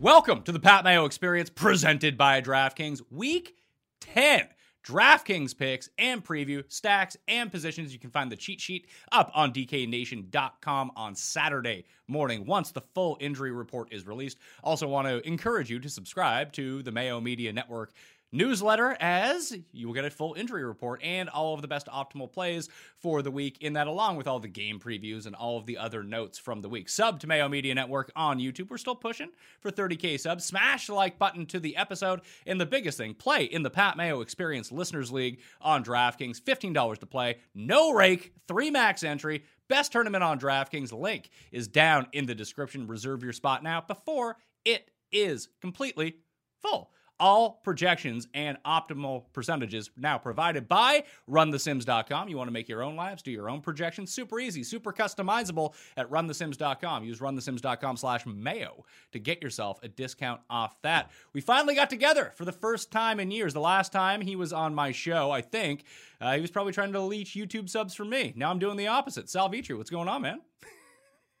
Welcome to the Pat Mayo Experience presented by DraftKings Week 10. DraftKings picks and preview, stacks, and positions. You can find the cheat sheet up on DKNation.com on Saturday morning once the full injury report is released. Also, want to encourage you to subscribe to the Mayo Media Network newsletter as you will get a full injury report and all of the best optimal plays for the week in that along with all the game previews and all of the other notes from the week. Sub to mayo media network on youtube. We're still pushing for 30k subs. Smash the like button to the episode. And the biggest thing play in the pat mayo experience listeners league on draftkings. $15 to play. No rake. Three max entry. Best tournament on draftkings. Link is down in the description. Reserve your spot now before it is completely full all projections and optimal percentages now provided by runthesims.com. You want to make your own lives, do your own projections. Super easy, super customizable at runthesims.com. Use runthesims.com slash mayo to get yourself a discount off that. We finally got together for the first time in years. The last time he was on my show, I think, uh, he was probably trying to leech YouTube subs from me. Now I'm doing the opposite. Sal Vetri, what's going on, man?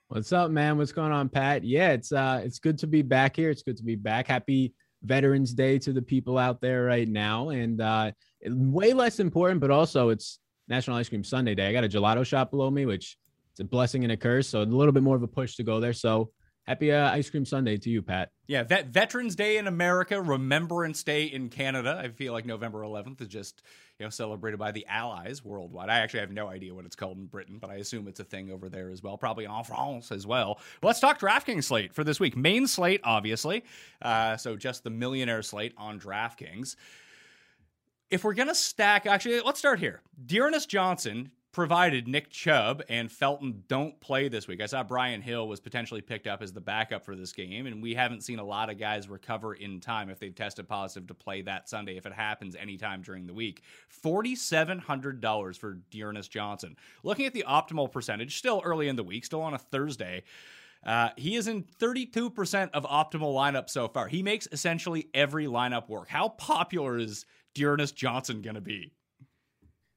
What's up, man? What's going on, Pat? Yeah, it's uh it's good to be back here. It's good to be back. Happy Veterans Day to the people out there right now. And uh, way less important, but also it's National Ice Cream Sundae Day. I got a gelato shop below me, which it's a blessing and a curse. So a little bit more of a push to go there. So happy uh, Ice Cream Sundae to you, Pat. Yeah, Vet- Veterans Day in America, Remembrance Day in Canada. I feel like November 11th is just you know celebrated by the Allies worldwide. I actually have no idea what it's called in Britain, but I assume it's a thing over there as well, probably en France as well. But let's talk DraftKings slate for this week. Main slate, obviously, uh, so just the millionaire slate on DraftKings. If we're gonna stack, actually, let's start here. D'Ernest Johnson provided Nick Chubb and Felton don't play this week. I saw Brian Hill was potentially picked up as the backup for this game, and we haven't seen a lot of guys recover in time if they've tested positive to play that Sunday if it happens anytime during the week. $4,700 for D'Ernest Johnson. Looking at the optimal percentage, still early in the week, still on a Thursday. Uh, he is in 32% of optimal lineup so far. He makes essentially every lineup work. How popular is D'Ernest Johnson going to be?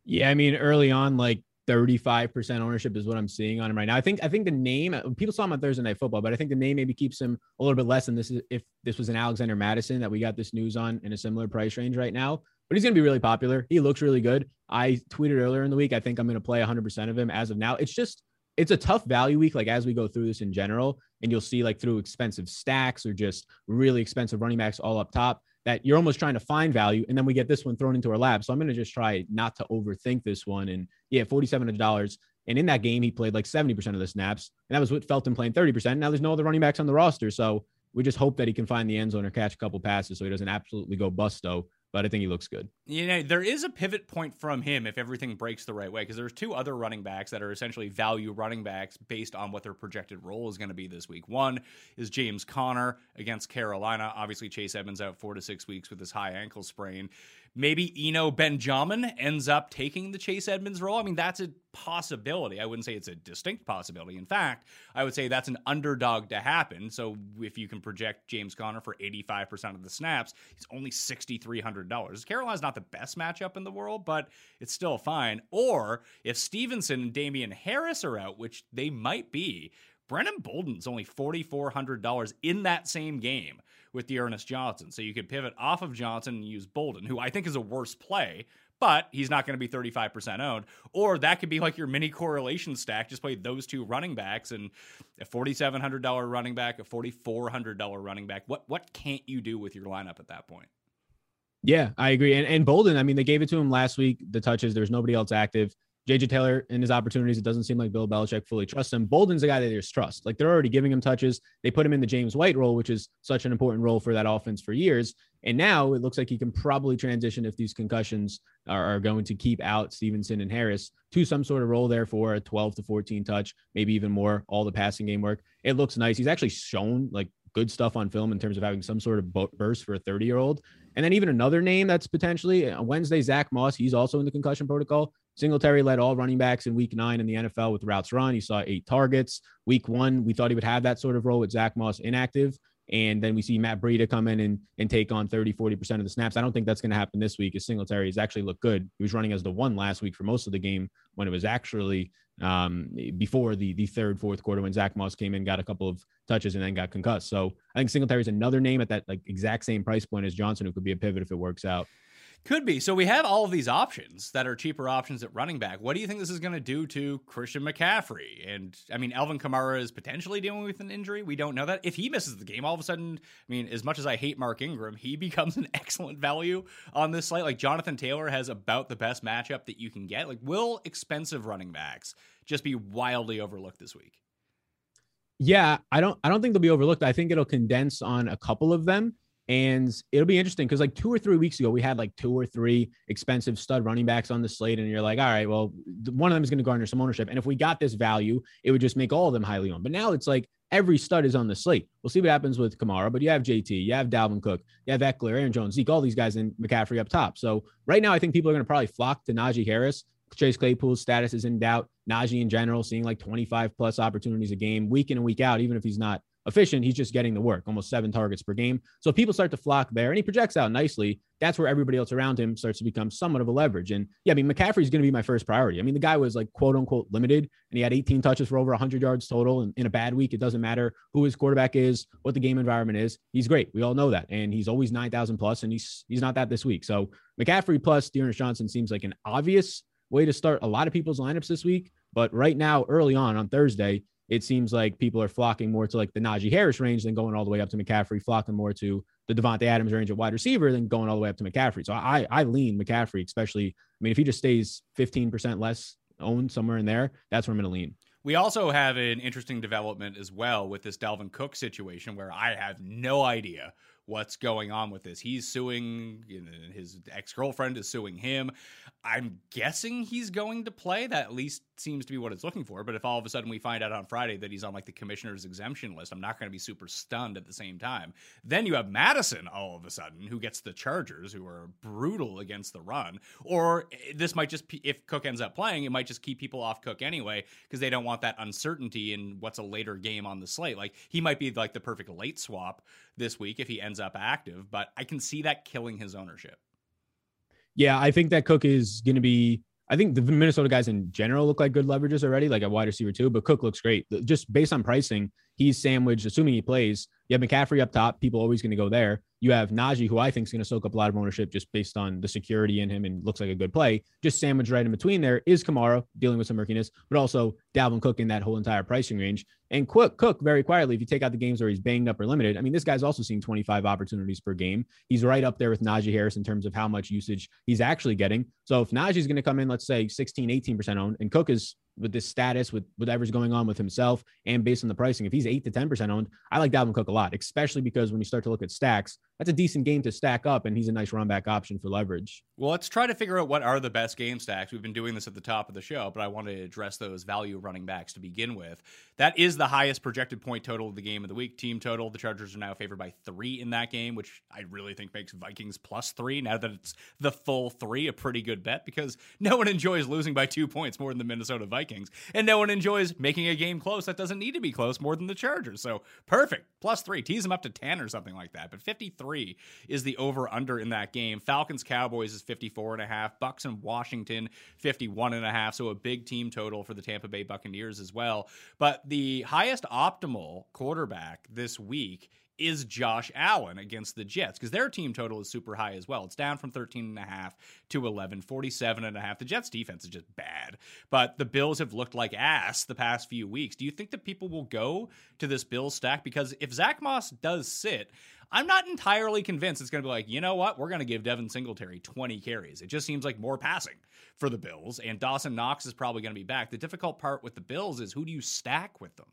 Yeah, I mean, early on, like 35% ownership is what I'm seeing on him right now. I think I think the name uh, people saw him on Thursday Night Football, but I think the name maybe keeps him a little bit less than this is if this was an Alexander Mattison that we got this news on in a similar price range right now. But he's going to be really popular. He looks really good. I tweeted earlier in the week. I think I'm going to play 100% of him as of now. It's just it's a tough value week, like as we go through this in general, and you'll see like through expensive stacks or just really expensive running backs all up top that you're almost trying to find value. And then we get this one thrown into our lab. So I'm going to just try not to overthink this one. And yeah, $4,700. And in that game, he played like 70% of the snaps. And that was with Felton playing 30%. Now there's no other running backs on the roster. So we just hope that he can find the end zone or catch a couple passes so he doesn't absolutely go busto but I think he looks good. You know, there is a pivot point from him if everything breaks the right way, because there's two other running backs that are essentially value running backs based on what their projected role is going to be this week. One is James Conner against Carolina. Obviously, Chase Edmonds out four to six weeks with his high ankle sprain. Maybe Eno Benjamin ends up taking the Chase Edmonds role. I mean, that's a possibility. I wouldn't say it's a distinct possibility. In fact, I would say that's an underdog to happen. So if you can project James Conner for 85% of the snaps, he's only $6,300. Carolina's not the best matchup in the world, but it's still fine. Or if Stevenson and Damien Harris are out, which they might be, Brandon Bolden's only $4,400 in that same game with D'Ernest Johnson. So you could pivot off of Johnson and use Bolden, who I think is a worse play, but he's not going to be 35% owned. Or that could be like your mini correlation stack. Just play those two running backs and a $4,700 running back, a $4,400 running back. What, what can't you do with your lineup at that point? Yeah, I agree. And, and Bolden, I mean, they gave it to him last week, the touches. There's nobody else active. JJ Taylor in his opportunities, it doesn't seem like Bill Belichick fully trusts him. Bolden's a guy that they just trust. Like they're already giving him touches. They put him in the James White role, which is such an important role for that offense for years. And now it looks like he can probably transition if these concussions are, are going to keep out Stevenson and Harris to some sort of role there for a 12 to 14 touch, maybe even more, all the passing game work. It looks nice. He's actually shown like good stuff on film in terms of having some sort of burst for a 30 year old. And then even another name that's potentially uh, Wednesday, Zach Moss. He's also in the concussion protocol. Singletary led all running backs in week nine in the NFL with routes run. He saw eight targets. Week one, we thought he would have that sort of role with Zach Moss inactive. And then we see Matt Breida come in and, and take on 30, 40% of the snaps. I don't think that's going to happen this week as Singletary has actually looked good. He was running as the one last week for most of the game when it was actually um, before the the third, fourth quarter when Zach Moss came in, got a couple of touches and then got concussed. So I think Singletary is another name at that like exact same price point as Johnson, who could be a pivot if it works out. Could be. So we have all of these options that are cheaper options at running back. What do you think this is going to do to Christian McCaffrey? And I mean, Alvin Kamara is potentially dealing with an injury. We don't know that. If he misses the game, all of a sudden, I mean, as much as I hate Mark Ingram, he becomes an excellent value on this slate. Like Jonathan Taylor has about the best matchup that you can get. Like, will expensive running backs just be wildly overlooked this week? Yeah, I don't I don't think they'll be overlooked. I think it'll condense on a couple of them. And it'll be interesting because like two or three weeks ago, we had like two or three expensive stud running backs on the slate. And you're like, all right, well, one of them is going to garner some ownership. And if we got this value, it would just make all of them highly owned. But now it's like every stud is on the slate. We'll see what happens with Kamara, but you have JT, you have Dalvin Cook, you have Ekeler, Aaron Jones, Zeke, all these guys and McCaffrey up top. So right now, I think people are going to probably flock to Najee Harris. Chase Claypool's status is in doubt. Najee in general, seeing like 25 plus opportunities a game, week in and week out, even if he's not efficient, he's just getting the work, almost seven targets per game. So people start to flock there and he projects out nicely. That's where everybody else around him starts to become somewhat of a leverage. And yeah, I mean, McCaffrey's going to be my first priority. I mean, the guy was like quote unquote limited and he had 18 touches for over 100 yards total. And in a bad week, it doesn't matter who his quarterback is, what the game environment is. He's great. We all know that. And he's always 9,000 plus and he's, he's not that this week. So McCaffrey plus D'Ernest Johnson seems like an obvious way to start a lot of people's lineups this week. But right now, early on on Thursday, it seems like people are flocking more to like the Najee Harris range than going all the way up to McCaffrey, flocking more to the Davante Adams range at wide receiver than going all the way up to McCaffrey. So I I lean McCaffrey, especially. I mean, if he just stays 15% less owned somewhere in there, that's where I'm going to lean. We also have an interesting development as well with this Dalvin Cook situation where I have no idea what's going on with this. He's suing his ex girlfriend is suing him. I'm guessing he's going to play. That at least seems to be what it's looking for. But if all of a sudden we find out on Friday that he's on like the commissioner's exemption list, I'm not going to be super stunned at the same time. Then you have Mattison all of a sudden who gets the Chargers, who are brutal against the run. Or eh, this might just, if Cook ends up playing, it might just keep people off Cook anyway because they don't want that uncertainty in what's a later game on the slate. Like he might be like the perfect late swap this week if he ends up active, but I can see that killing his ownership. Yeah, I think that Cook is going to be. I think the Minnesota guys in general look like good leverages already, like a wide receiver too. But Cook looks great. Just based on pricing, he's sandwiched. Assuming he plays, you have McCaffrey up top. People always going to go there. You have Najee, who I think is going to soak up a lot of ownership just based on the security in him and looks like a good play. Just sandwiched right in between there is Kamara dealing with some murkiness, but also Dalvin Cook in that whole entire pricing range. And Cook, Cook very quietly, if you take out the games where he's banged up or limited, I mean, this guy's also seeing 25 opportunities per game. He's right up there with Najee Harris in terms of how much usage he's actually getting. So if Najee's going to come in, let's say 16, 18% owned, and Cook is with this status, with whatever's going on with himself, and based on the pricing, if he's eight to ten percent owned, I like Dalvin Cook a lot, especially because when you start to look at stacks, that's a decent game to stack up, and he's a nice run back option for leverage. Well, let's try to figure out what are the best game stacks. We've been doing this at the top of the show, but I want to address those value running backs to begin with. That is the highest projected point total of the game of the week. Team total. The Chargers are now favored by three in that game, which I really think makes Vikings plus three. Now that it's the full three, a pretty good bet because no one enjoys losing by two points more than the Minnesota Vikings, and no one enjoys making a game close that doesn't need to be close more than the Chargers. So perfect. Plus three. Tease them up to 10 or something like that. But 53 is the over under in that game. Falcons Cowboys is 54 and a half. Bucks and Washington 51 and a half. So a big team total for the Tampa Bay Buccaneers as well. But the highest optimal quarterback this week is Josh Allen against the Jets because their team total is super high as well. It's down from 13 and a half to 11, 47 and a half. The Jets defense is just bad, but the Bills have looked like ass the past few weeks. Do you think that people will go to this Bills stack? Because if Zach Moss does sit, I'm not entirely convinced it's going to be like, you know what? We're going to give Devin Singletary 20 carries. It just seems like more passing for the Bills, and Dawson Knox is probably going to be back. The difficult part with the Bills is who do you stack with them?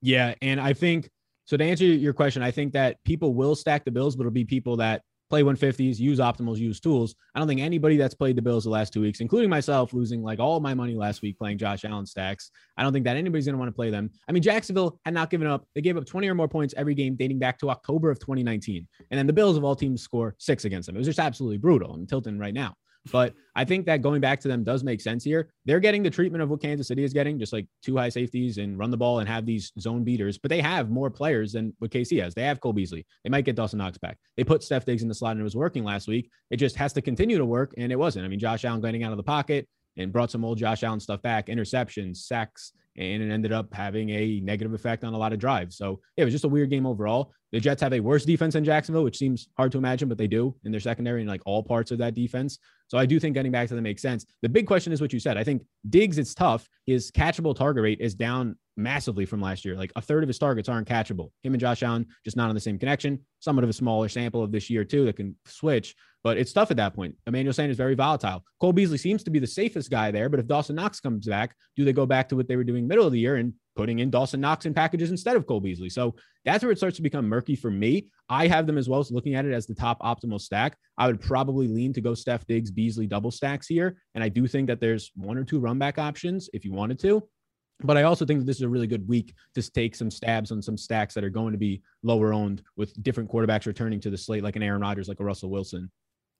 Yeah, and I think so to answer your question, I think that people will stack the Bills, but it'll be people that play 150s, use optimals, use tools. I don't think anybody that's played the Bills the last two weeks, including myself, losing like all my money last week playing Josh Allen stacks. I don't think that anybody's going to want to play them. I mean, Jacksonville had not given up. They gave up 20 or more points every game dating back to October of 2019. And then the Bills of all teams score six against them. It was just absolutely brutal. I'm tilting right now. But I think that going back to them does make sense here. They're getting the treatment of what Kansas City is getting, just like two high safeties and run the ball and have these zone beaters. But they have more players than what KC has. They have Cole Beasley. They might get Dawson Knox back. They put Steph Diggs in the slot and it was working last week. It just has to continue to work, and it wasn't. I mean, Josh Allen getting out of the pocket and brought some old Josh Allen stuff back, interceptions, sacks, and it ended up having a negative effect on a lot of drives. So yeah, it was just a weird game overall. The Jets have a worse defense in Jacksonville, which seems hard to imagine, but they do in their secondary and like all parts of that defense. So I do think getting back to them makes sense. The big question is what you said. I think Diggs, it's tough. His catchable target rate is down massively from last year. Like a third of his targets aren't catchable. Him and Josh Allen just not on the same connection. Somewhat of a smaller sample of this year too that can switch. But it's tough at that point. Emmanuel Sanders is very volatile. Cole Beasley seems to be the safest guy there. But if Dawson Knox comes back, do they go back to what they were doing middle of the year and putting in Dawson Knox in packages instead of Cole Beasley? So that's where it starts to become murky for me. I have them as well. So looking at it as the top optimal stack, I would probably lean to go Steph Diggs, Beasley double stacks here. And I do think that there's one or two run back options if you wanted to. But I also think that this is a really good week to take some stabs on some stacks that are going to be lower owned with different quarterbacks returning to the slate, like an Aaron Rodgers, like a Russell Wilson.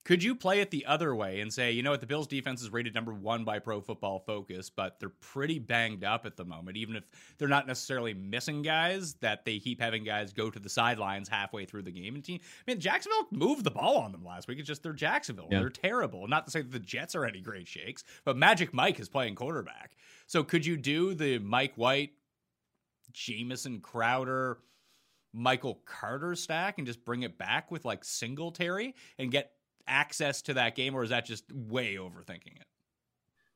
Could you play it the other way and say, you know what, the Bills defense is rated number one by Pro Football Focus, but they're pretty banged up at the moment, even if they're not necessarily missing guys, that they keep having guys go to the sidelines halfway through the game. And team, I mean, Jacksonville moved the ball on them last week. It's just they're Jacksonville. Yeah. They're terrible. Not to say that the Jets are any great shakes, but Magic Mike is playing quarterback. So could you do the Mike White, Jamison Crowder, Michael Carter stack and just bring it back with like Singletary and get access to that game, or is that just way overthinking it?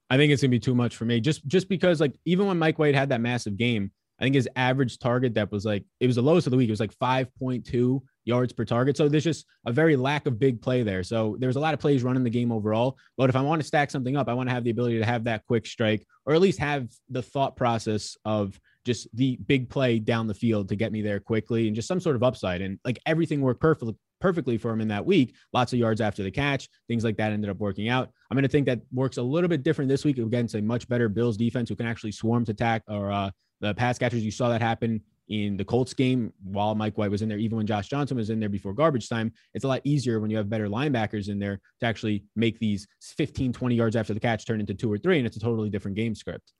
I think it's gonna be too much for me. Just just because like even when Mike White had that massive game, I think his average target depth was like it was the lowest of the week. It was like 5.2 yards per target. So there's just a very lack of big play there. So there's a lot of plays running the game overall. But if I want to stack something up, I want to have the ability to have that quick strike or at least have the thought process of just the big play down the field to get me there quickly and just some sort of upside. And like everything worked perfectly perfectly for him in that week. Lots of yards after the catch, things like that ended up working out. I'm going to think that works a little bit different this week against a much better Bills defense who can actually swarm to attack or uh, the pass catchers. You saw that happen in the Colts game while Mike White was in there, even when Josh Johnson was in there before garbage time. It's a lot easier when you have better linebackers in there to actually make these 15, 20 yards after the catch turn into two or three. And it's a totally different game script.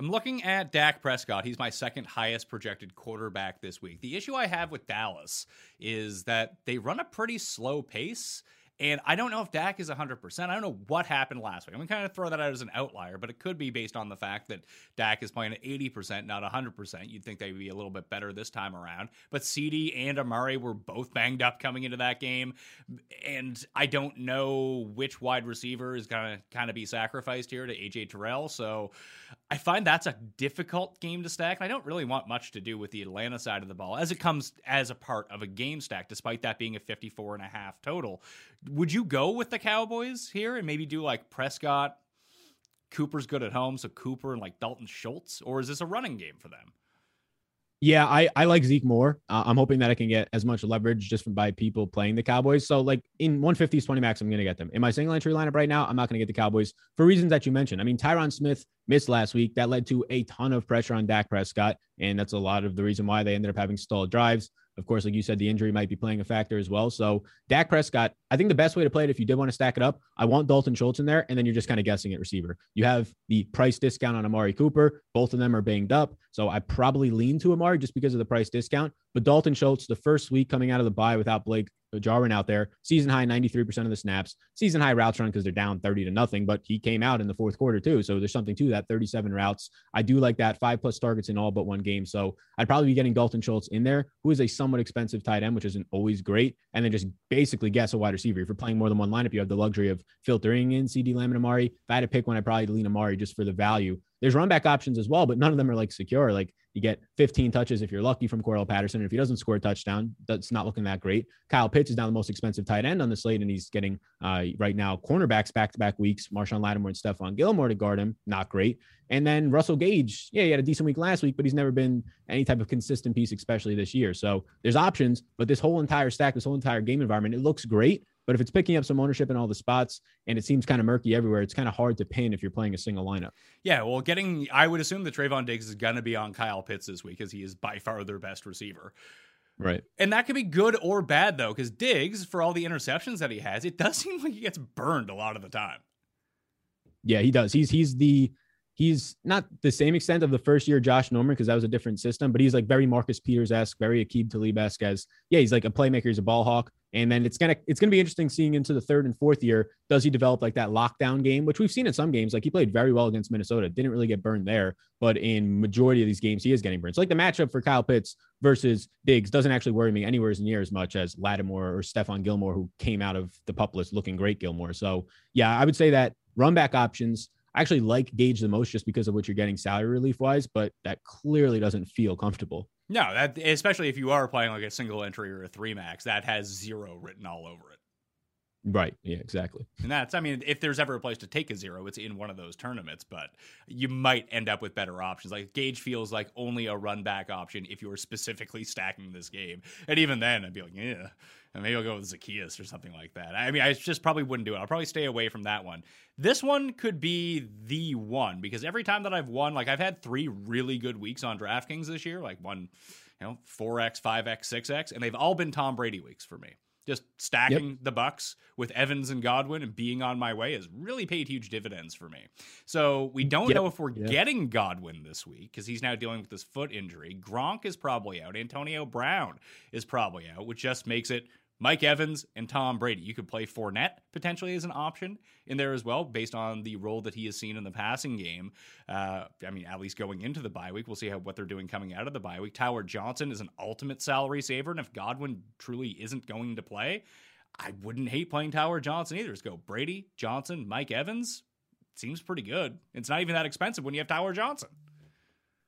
I'm looking at Dak Prescott. He's my second highest projected quarterback this week. The issue I have with Dallas is that they run a pretty slow pace and I don't know if Dak is 100%. I don't know what happened last week. I'm going to kind of throw that out as an outlier, but it could be based on the fact that Dak is playing at 80%, not 100%. You'd think they'd be a little bit better this time around. But CeeDee and Amari were both banged up coming into that game. And I don't know which wide receiver is going to kind of be sacrificed here to AJ Terrell. So I find that's a difficult game to stack. I don't really want much to do with the Atlanta side of the ball as it comes as a part of a game stack, despite that being a 54 and a half total would you go with the Cowboys here and maybe do like Prescott? Cooper's good at home, so Cooper and like Dalton Schultz, or is this a running game for them? Yeah, I, I like Zeke more. Uh, I'm hoping that I can get as much leverage just from by people playing the Cowboys. So, like in 150s, 20 max, I'm going to get them. In my single entry lineup right now, I'm not going to get the Cowboys for reasons that you mentioned. I mean, Tyron Smith missed last week. That led to a ton of pressure on Dak Prescott. And that's a lot of the reason why they ended up having stalled drives. Of course, like you said, the injury might be playing a factor as well. So Dak Prescott, I think the best way to play it, if you did want to stack it up, I want Dalton Schultz in there, and then you're just kind of guessing at receiver. You have the price discount on Amari Cooper. Both of them are banged up. So I probably lean to Amari just because of the price discount. But Dalton Schultz, the first week coming out of the bye without Blake Jarwin out there, season high 93% of the snaps, season high routes run because they're down 30 to nothing, but he came out in the fourth quarter too. So there's something to that 37 routes. I do like that five plus targets in all but one game. So I'd probably be getting Dalton Schultz in there, who is a somewhat expensive tight end, which isn't always great. And then just basically guess a wide receiver. If you're playing more than one lineup, you have the luxury of filtering in CeeDee Lamb and Amari. If I had to pick one, I'd probably lean Amari just for the value. There's run back options as well, but none of them are like secure. Like you get 15 touches if you're lucky from Cordarrelle Patterson. And If he doesn't score a touchdown, that's not looking that great. Kyle Pitts is now the most expensive tight end on the slate, and he's getting uh, right now cornerbacks back to back weeks. Marshon Lattimore and Stephon Gilmore to guard him, not great. And then Russell Gage, yeah, he had a decent week last week, but he's never been any type of consistent piece, especially this year. So there's options, but this whole entire stack, this whole entire game environment, it looks great. But if it's picking up some ownership in all the spots and it seems kind of murky everywhere, it's kind of hard to pin if you're playing a single lineup. Yeah, well, getting I would assume that Trevon Diggs is going to be on Kyle Pitts this week because he is by far their best receiver. Right. And that could be good or bad though, because Diggs, for all the interceptions that he has, it does seem like he gets burned a lot of the time. Yeah, he does. He's he's the he's not the same extent of the first year Josh Norman because that was a different system, but he's like very Marcus Peters esque, very Aqib Talib esque as yeah, he's like a playmaker, he's a ball hawk. And then it's gonna it's gonna be interesting seeing into the third and fourth year. Does he develop like that lockdown game, which we've seen in some games? Like he played very well against Minnesota, didn't really get burned there, but in majority of these games he is getting burned. So like the matchup for Kyle Pitts versus Diggs doesn't actually worry me anywhere near as much as Lattimore or Stephon Gilmore, who came out of the pup list looking great. Gilmore, so yeah, I would say that run back options. I actually like Gage the most just because of what you're getting salary relief wise, but that clearly doesn't feel comfortable. No, that especially if you are playing like a single entry or a three max, that has zero written all over it. Right. Yeah, exactly. And that's, I mean, if there's ever a place to take a zero, it's in one of those tournaments, but you might end up with better options. Like Gage feels like only a run back option if you are specifically stacking this game. And even then, I'd be like, yeah, and maybe I'll go with Zaccheaus or something like that. I mean, I just probably wouldn't do it. I'll probably stay away from that one. This one could be the one because every time that I've won, like I've had three really good weeks on DraftKings this year, like one, you know, 4X, 5X, 6X, and they've all been Tom Brady weeks for me just stacking yep. the bucks with Evans and Godwin and being on my way has really paid huge dividends for me. So we don't yep. know if we're yep. getting Godwin this week because he's now dealing with this foot injury. Gronk is probably out. Antonio Brown is probably out, which just makes it Mike Evans and Tom Brady. You could play Fournette potentially as an option in there as well, based on the role that he has seen in the passing game. Uh, I mean, at least going into the bye week, we'll see how what they're doing coming out of the bye week. Tyler Johnson is an ultimate salary saver, and if Godwin truly isn't going to play, I wouldn't hate playing Tyler Johnson either. Just go Brady, Johnson, Mike Evans. Seems pretty good. It's not even that expensive when you have Tyler Johnson.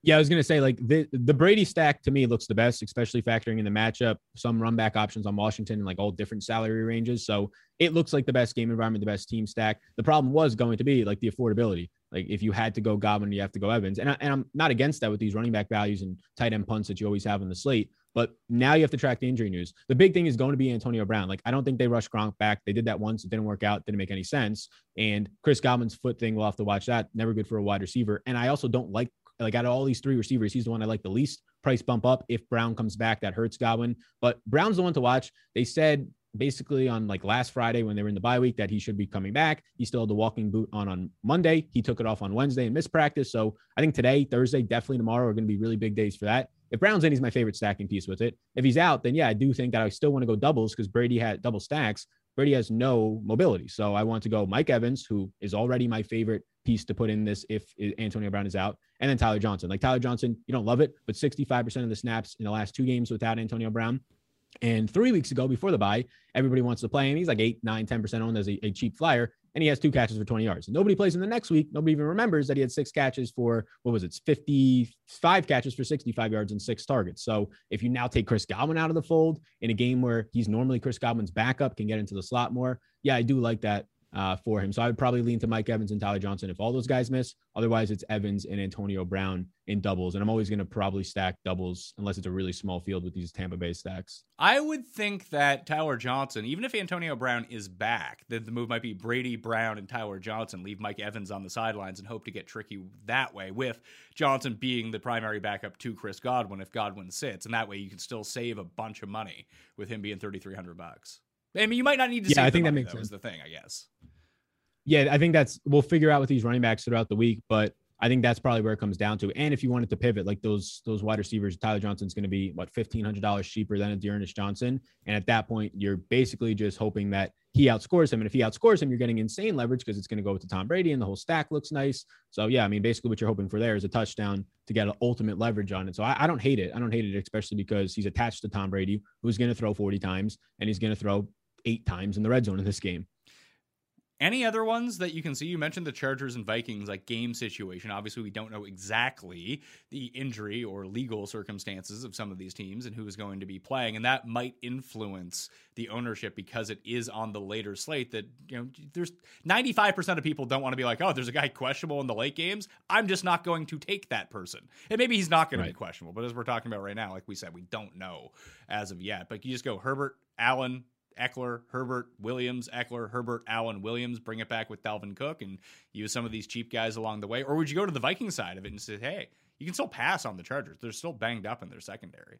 Yeah, I was gonna say like the the Brady stack to me looks the best, especially factoring in the matchup, some run back options on Washington and like all different salary ranges. So it looks like the best game environment, the best team stack. The problem was going to be like the affordability. Like if you had to go Godwin, you have to go Evans, and I, and I'm not against that with these running back values and tight end punts that you always have on the slate. But now you have to track the injury news. The big thing is going to be Antonio Brown. Like, I don't think they rushed Gronk back. They did that once. It didn't work out. Didn't make any sense. And Chris Godwin's foot thing, we'll have to watch that. Never good for a wide receiver. And I also don't like like out of all these three receivers, he's the one I like the least. Price bump up if Brown comes back, that hurts Godwin. But Brown's the one to watch. They said basically on like last Friday when they were in the bye week that he should be coming back. He still had the walking boot on on Monday. He took it off on Wednesday and missed practice. So I think today, Thursday, definitely tomorrow are going to be really big days for that. If Brown's in, he's my favorite stacking piece with it. If he's out, then yeah, I do think that I still want to go doubles because Brady had double stacks. Brady has no mobility. So I want to go Mike Evans, who is already my favorite piece to put in this if Antonio Brown is out, and then Tyler Johnson. Like Tyler Johnson, you don't love it, but 65% of the snaps in the last two games without Antonio Brown. And three weeks ago, before the bye, everybody wants to play him. He's like eight, nine, 10% owned as a, a cheap flyer and he has two catches for 20 yards. Nobody plays him the next week. Nobody even remembers that he had six catches for what was it, 55 catches for 65 yards and six targets. So if you now take Chris Godwin out of the fold in a game where he's normally Chris Godwin's backup, can get into the slot more. Yeah, I do like that uh, for him. So I would probably lean to Mike Evans and Tyler Johnson if all those guys miss. Otherwise, it's Evans and Antonio Brown in doubles. And I'm always going to probably stack doubles unless it's a really small field with these Tampa Bay stacks. I would think that Tyler Johnson, even if Antonio Brown is back, that the move might be Brady Brown and Tyler Johnson, leave Mike Evans on the sidelines and hope to get tricky that way, with Johnson being the primary backup to Chris Godwin if Godwin sits. And that way you can still save a bunch of money with him being 3,300 bucks. I mean, you might not need to. Yeah, I think that makes though, sense. Is the thing, I guess. Yeah, I think that's we'll figure out with these running backs throughout the week, but I think that's probably where it comes down to. And if you wanted to pivot, like those those wide receivers, Tyler Johnson's going to be what fifteen hundred dollars cheaper than a D'Ernest Johnson, and at that point, you're basically just hoping that he outscores him. And if he outscores him, you're getting insane leverage because it's going to go to Tom Brady, and the whole stack looks nice. So yeah, I mean, basically what you're hoping for there is a touchdown to get an ultimate leverage on it. So I, I don't hate it. I don't hate it, especially because he's attached to Tom Brady, who's going to throw forty times, and he's going to throw eight times in the red zone in this game. Any other ones that you can see? You mentioned the Chargers and Vikings like game situation. Obviously, we don't know exactly the injury or legal circumstances of some of these teams and who is going to be playing, and that might influence the ownership because it is on the later slate. That you know, there's 95 percent of people don't want to be like, oh, there's a guy questionable in the late games. I'm just not going to take that person, and maybe he's not going Right. to be questionable. But as we're talking about right now, like we said, we don't know as of yet. But you just go Herbert, Allen, Ekeler, Herbert, Williams, Ekeler, Herbert, Allen, Williams, bring it back with Dalvin Cook and use some of these cheap guys along the way? Or would you go to the Viking side of it and say, hey, you can still pass on the Chargers? They're still banged up in their secondary.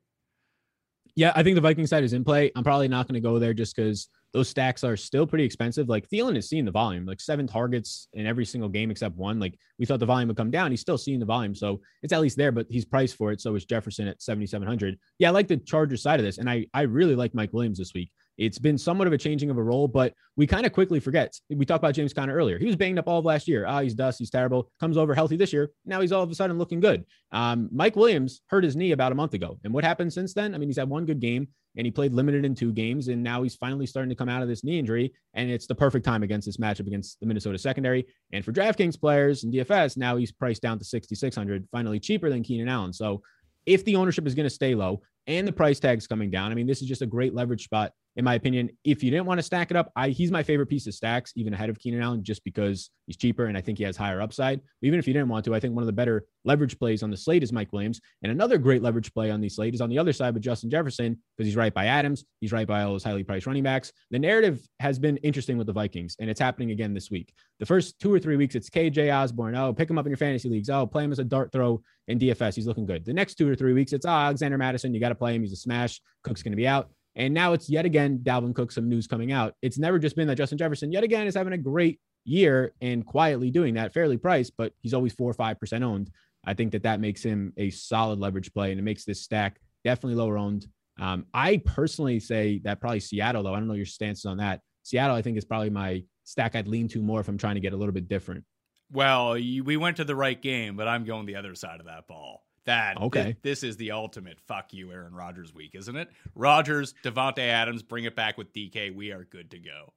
Yeah, I think the Viking side is in play. I'm probably not going to go there just because those stacks are still pretty expensive. Like Thielen is seeing the volume, like seven targets in every single game except one. Like we thought the volume would come down. He's still seeing the volume. So it's at least there, but he's priced for it. So is Jefferson at 7,700. Yeah, I like the Chargers side of this. And I, I really like Mike Williams this week. It's been somewhat of a changing of a role, but we kind of quickly forget. We talked about James Conner earlier. He was banged up all of last year. Ah, he's dust. He's terrible. Comes over healthy this year. Now he's all of a sudden looking good. Um, Mike Williams hurt his knee about a month ago. And what happened since then? I mean, he's had one good game and he played limited in two games. And now he's finally starting to come out of this knee injury. And it's the perfect time against this matchup against the Minnesota secondary. And for DraftKings players and DFS, now he's priced down to 6,600, finally cheaper than Keenan Allen. So if the ownership is going to stay low and the price tag's coming down, I mean, this is just a great leverage spot in my opinion. If you didn't want to stack it up, I he's my favorite piece of stacks, even ahead of Keenan Allen, just because he's cheaper and I think he has higher upside. But Even if you didn't want to, I think one of the better leverage plays on the slate is Mike Williams. And another great leverage play on the slate is on the other side with Justin Jefferson, because he's right by Adams, he's right by all those highly priced running backs. The narrative has been interesting with the Vikings, and it's happening again this week. The first two or three weeks, it's KJ Osborn. Oh, pick him up in your fantasy leagues. Oh, play him as a dart throw in DFS. He's looking good. The next two or three weeks, it's oh, Alexander Mattison. You got to play him. He's a smash. Cook's going to be out. And now it's yet again Dalvin Cook, some news coming out. It's never just been that Justin Jefferson, yet again, is having a great year and quietly doing that, fairly priced, but he's always four or 5% owned. I think that that makes him a solid leverage play and it makes this stack definitely lower owned. Um, I personally say that probably Seattle, though. I don't know your stances on that. Seattle, I think, is probably my stack I'd lean to more if I'm trying to get a little bit different. Well, you, we went to the right game, but I'm going the other side of that ball. That Okay. thi- this is the ultimate fuck you, Aaron Rodgers week, isn't it? Rodgers, Davante Adams, bring it back with DK. We are good to go.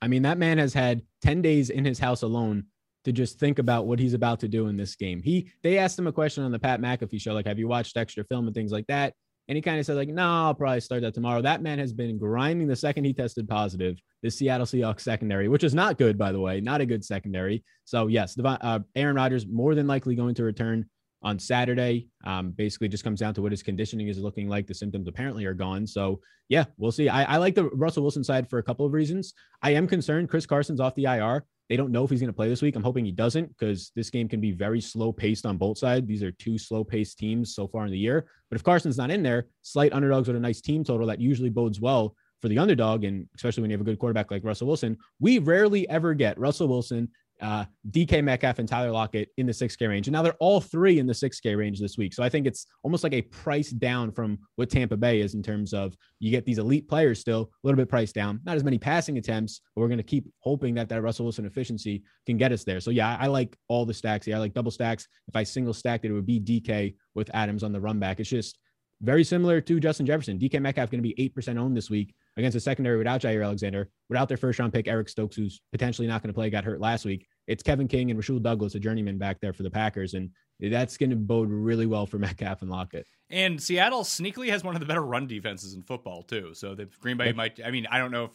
I mean, that man has had 10 days in his house alone to just think about what he's about to do in this game. He they asked him a question on the Pat McAfee show, like, have you watched extra film and things like that? And he kind of said, like, no, I'll probably start that tomorrow. That man has been grinding the second he tested positive, the Seattle Seahawks secondary, which is not good, by the way, not a good secondary. So, yes, Devon, uh, Aaron Rodgers more than likely going to return on Saturday. Um, basically, just comes down to what his conditioning is looking like. The symptoms apparently are gone. So, yeah, we'll see. I, I like the Russell Wilson side for a couple of reasons. I am concerned Chris Carson's off the IR. They don't know if he's going to play this week. I'm hoping he doesn't because this game can be very slow paced on both sides. These are two slow paced teams so far in the year. But if Carson's not in there, slight underdogs with a nice team total that usually bodes well for the underdog. And especially when you have a good quarterback like Russell Wilson, we rarely ever get Russell Wilson uh, DK Metcalf and Tyler Lockett in the 6K range. And now they're all three in the 6K range this week. So I think it's almost like a price down from what Tampa Bay is in terms of you get these elite players still a little bit priced down, not as many passing attempts, but we're going to keep hoping that that Russell Wilson efficiency can get us there. So yeah, I, I like all the stacks here. I like double stacks. If I single stacked it, it would be DK with Adams on the run back. It's just very similar to Justin Jefferson. DK Metcalf going to be 8% owned this week against a secondary without Jaire Alexander, without their first round pick, Eric Stokes, who's potentially not going to play, got hurt last week. It's Kevin King and Rasul Douglas, a journeyman back there for the Packers. And that's going to bode really well for Metcalf and Lockett. And Seattle sneakily has one of the better run defenses in football too. So the Green Bay Yep. might. I mean, I don't know if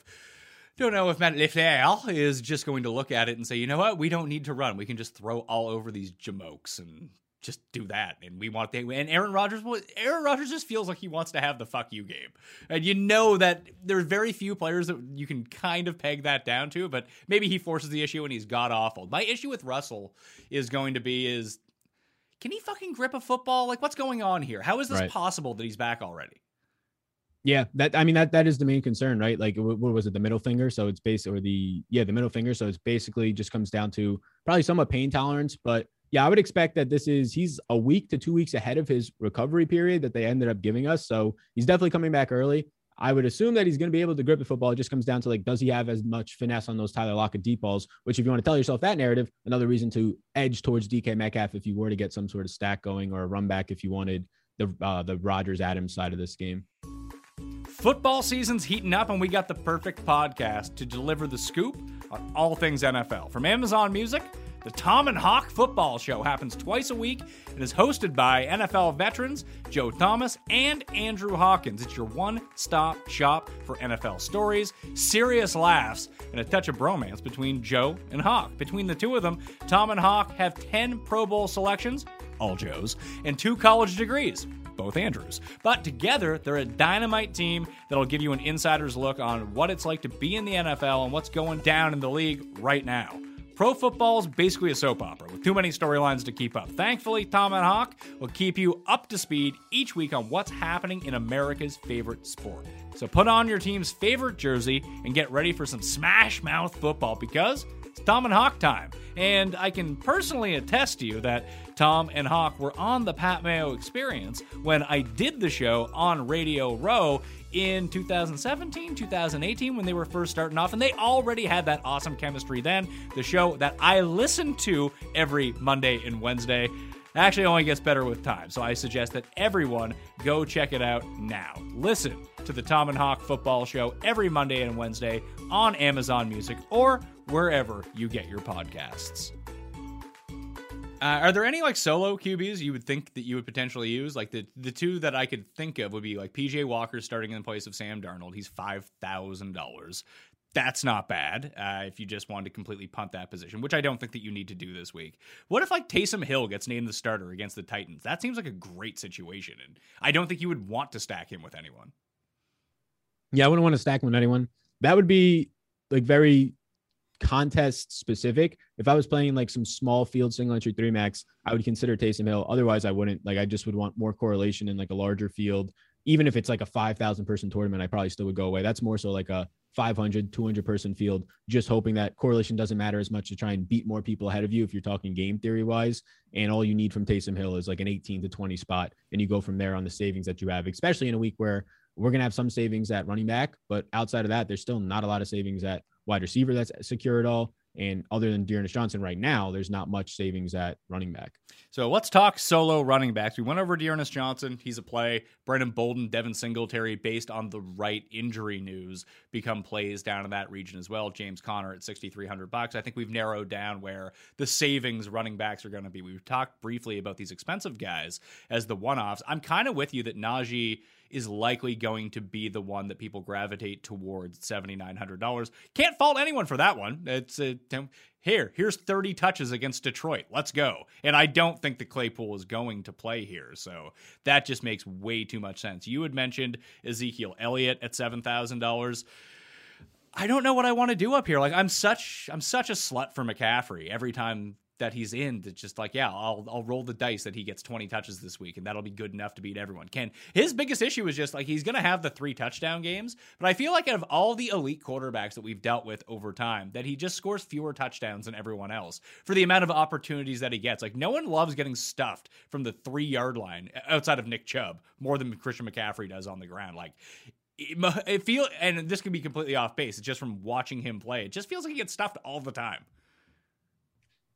don't know if Matt LaFleur is just going to look at it and say, you know what, we don't need to run. We can just throw all over these jamokes and just do that. And we want the and Aaron Rodgers Aaron Rodgers just feels like he wants to have the fuck you game. And you know that there's very few players that you can kind of peg that down to, but maybe he forces the issue and he's god awful. My issue with Russell is going to be is can he fucking grip a football? Like what's going on here? How is this right. possible that he's back already? Yeah, that I mean that that is the main concern, right? Like what, what was it, the middle finger? So it's basically or the yeah, the middle finger. So it's basically just comes down to probably somewhat pain tolerance, but yeah, I would expect that this is he's a week to two weeks ahead of his recovery period that they ended up giving us. So he's definitely coming back early. I would assume that he's going to be able to grip the football. It just comes down to like, does he have as much finesse on those Tyler Lockett deep balls? Which, if you want to tell yourself that narrative, another reason to edge towards DK Metcalf if you were to get some sort of stack going or a run back if you wanted the uh, the Rodgers Adams side of this game. Football season's heating up, and we got the perfect podcast to deliver the scoop on all things NFL. From Amazon Music the Tom and Hawk Football Show happens twice a week and is hosted by NFL veterans Joe Thomas and Andrew Hawkins. It's your one stop shop for NFL stories, serious laughs, and a touch of bromance between Joe and Hawk. Between the two of them, Tom and Hawk have 10 Pro Bowl selections, all Joe's, and two college degrees both Andrews. But together, they're a dynamite team that'll give you an insider's look on what it's like to be in the NFL and what's going down in the league right now. Pro football is basically a soap opera with too many storylines to keep up. Thankfully, Tom and Hawk will keep you up to speed each week on what's happening in America's favorite sport. So put on your team's favorite jersey and get ready for some smash mouth football because it's Tom and Hawk time. And I can personally attest to you that Tom and Hawk were on the Pat Mayo experience when I did the show on Radio Row in 2017, 2018 when they were first starting off, and they already had that awesome chemistry then. The show that I listen to every Monday and Wednesday actually only gets better with time. So I suggest that everyone go check it out now. Listen to the Tom and Hawk football show every Monday and Wednesday on Amazon Music or wherever you get your podcasts. Uh, are there any like solo QBs you would think that you would potentially use? Like the the two that I could think of would be like PJ Walker starting in place of Sam Darnold. He's five thousand dollars. That's not bad uh, if you just wanted to completely punt that position, which I don't think that you need to do this week. What if like Taysom Hill gets named the starter against the Titans? That seems like a great situation, and I don't think you would want to stack him with anyone. Yeah, I wouldn't want to stack him with anyone. That would be like very contest specific. If I was playing like some small field single entry three max, I would consider Taysom Hill. Otherwise, I wouldn't. Like, I just would want more correlation in like a larger field. Even if it's like a 5,000 person tournament, I probably still would go away. That's more so like a 500, 200 person field, just hoping that correlation doesn't matter as much to try and beat more people ahead of you if you're talking game theory wise. And all you need from Taysom Hill is like an 18 to 20 spot. And you go from there on the savings that you have, especially in a week where we're going to have some savings at running back. But outside of that, there's still not a lot of savings at wide receiver that's secure at all. And other than D'Ernest Johnson right now, there's not much savings at running back. So let's talk solo running backs. We went over D'Ernest Johnson. He's a play. Brandon Bolden, Devin Singletary, based on the right injury news, become plays down in that region as well. James Conner at 6,300 bucks. I think we've narrowed down where the savings running backs are going to be. We've talked briefly about these expensive guys as the one offs. I'm kind of with you that Najee is likely going to be the one that people gravitate towards $7,900. Can't fault anyone for that one. It's uh, a, here, here's 30 touches against Detroit. Let's go. And I don't think the Claypool is going to play here. So that just makes way too much sense. You had mentioned Ezekiel Elliott at $7,000. I don't know what I want to do up here. Like I'm such I'm such a slut for McCaffrey every time that he's in that's just like, yeah, I'll I'll roll the dice that he gets 20 touches this week and that'll be good enough to beat everyone. Ken, his biggest issue is just like he's gonna have the three touchdown games, but I feel like out of all the elite quarterbacks that we've dealt with over time, that he just scores fewer touchdowns than everyone else for the amount of opportunities that he gets. Like no one loves getting stuffed from the three yard line outside of Nick Chubb more than Christian McCaffrey does on the ground. Like it feel and this could be completely off base. It's just from watching him play. It just feels like he gets stuffed all the time.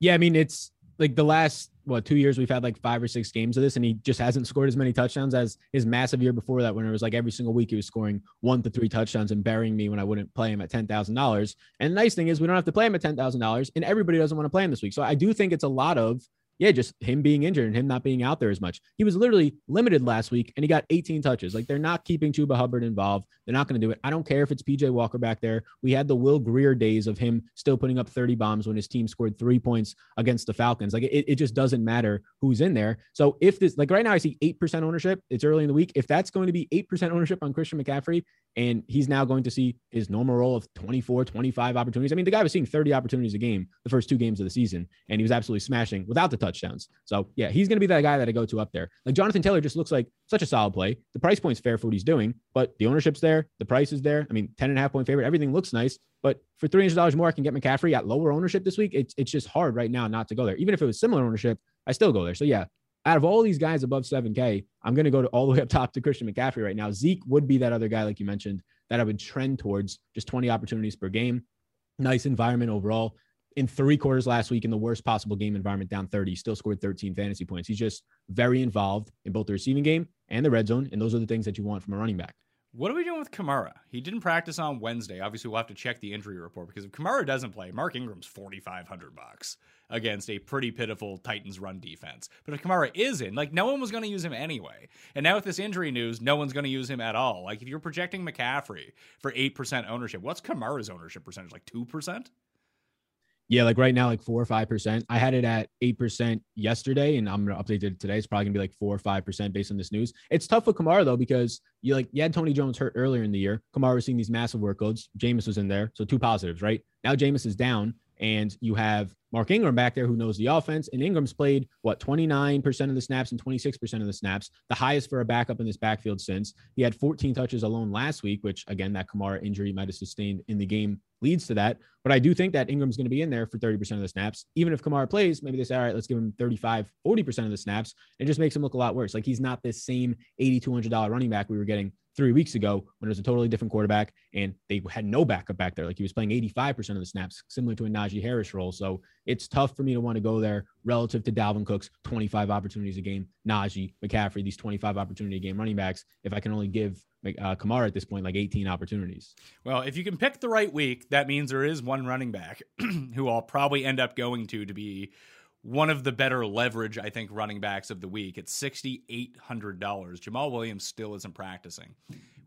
Yeah, I mean, it's like the last what two years we've had like five or six games of this, and he just hasn't scored as many touchdowns as his massive year before that, when it was like every single week he was scoring one to three touchdowns and burying me when I wouldn't play him at ten thousand dollars. And the nice thing is we don't have to play him at ten thousand dollars, and everybody doesn't want to play him this week. So I do think it's a lot of yeah, just him being injured and him not being out there as much. He was literally limited last week and he got 18 touches. Like they're not keeping Chuba Hubbard involved. They're not going to do it. I don't care if it's PJ Walker back there. We had the Will Grier days of him still putting up 30 bombs when his team scored three points against the Falcons. Like it, it just doesn't matter who's in there. So if this, like right now, I see 8% ownership. It's early in the week. If that's going to be 8% ownership on Christian McCaffrey, and he's now going to see his normal role of 24, 25 opportunities. I mean, the guy was seeing 30 opportunities a game the first two games of the season, and he was absolutely smashing without the touchdowns. So, yeah, he's going to be that guy that I go to up there. Like Jonathan Taylor just looks like such a solid play. The price point's fair for what he's doing, but the ownership's there, the price is there. I mean, 10 and a half point favorite, everything looks nice. But for $300 more, I can get McCaffrey at lower ownership this week. It's, it's just hard right now not to go there. Even if it was similar ownership, I still go there. So, yeah, out of all these guys above 7K, I'm going to go to all the way up top to Christian McCaffrey right now. Zeke would be that other guy, like you mentioned, that I would trend towards just 20 opportunities per game. Nice environment overall. In three quarters last week, in the worst possible game environment, down 30, still scored 13 fantasy points. He's just very involved in both the receiving game and the red zone. And those are the things that you want from a running back. What are we doing with Kamara? He didn't practice on Wednesday. Obviously, we'll have to check the injury report because if Kamara doesn't play, Mark Ingram's forty five hundred bucks against a pretty pitiful Titans run defense. But if Kamara is in, like no one was going to use him anyway. And now with this injury news, no one's going to use him at all. Like if you're projecting McCaffrey for eight percent ownership, what's Kamara's ownership percentage? Like two percent? Yeah, like right now, like four or five percent. I had it at eight percent yesterday, and I'm gonna update it today. It's probably gonna be like four or five percent based on this news. It's tough with Kamara though because you like you had Tony Jones hurt earlier in the year. Kamara was seeing these massive workloads. Jameis was in there, so two positives, right? Now Jameis is down, and you have Mark Ingram back there who knows the offense. And Ingram's played what 29% of the snaps and 26% of the snaps, the highest for a backup in this backfield since. He had 14 touches alone last week, which again, that Kamara injury might have sustained in the game leads to that. But I do think that Ingram's going to be in there for 30% of the snaps. Even if Kamara plays, maybe they say, all right, let's give him 35, 40% of the snaps. It just makes him look a lot worse. Like he's not this same $8,200 running back we were getting three weeks ago when it was a totally different quarterback and they had no backup back there. Like he was playing 85% of the snaps, similar to a Najee Harris role. So it's tough for me to want to go there relative to Dalvin Cook's 25 opportunities a game, Najee, McCaffrey, these 25 opportunity game running backs. If I can only give uh, Kamara at this point like 18 opportunities. Well, if you can pick the right week, that means there is one running back who I'll probably end up going to to be one of the better leverage, I think, running backs of the week. It's $6,800. Jamaal Williams still isn't practicing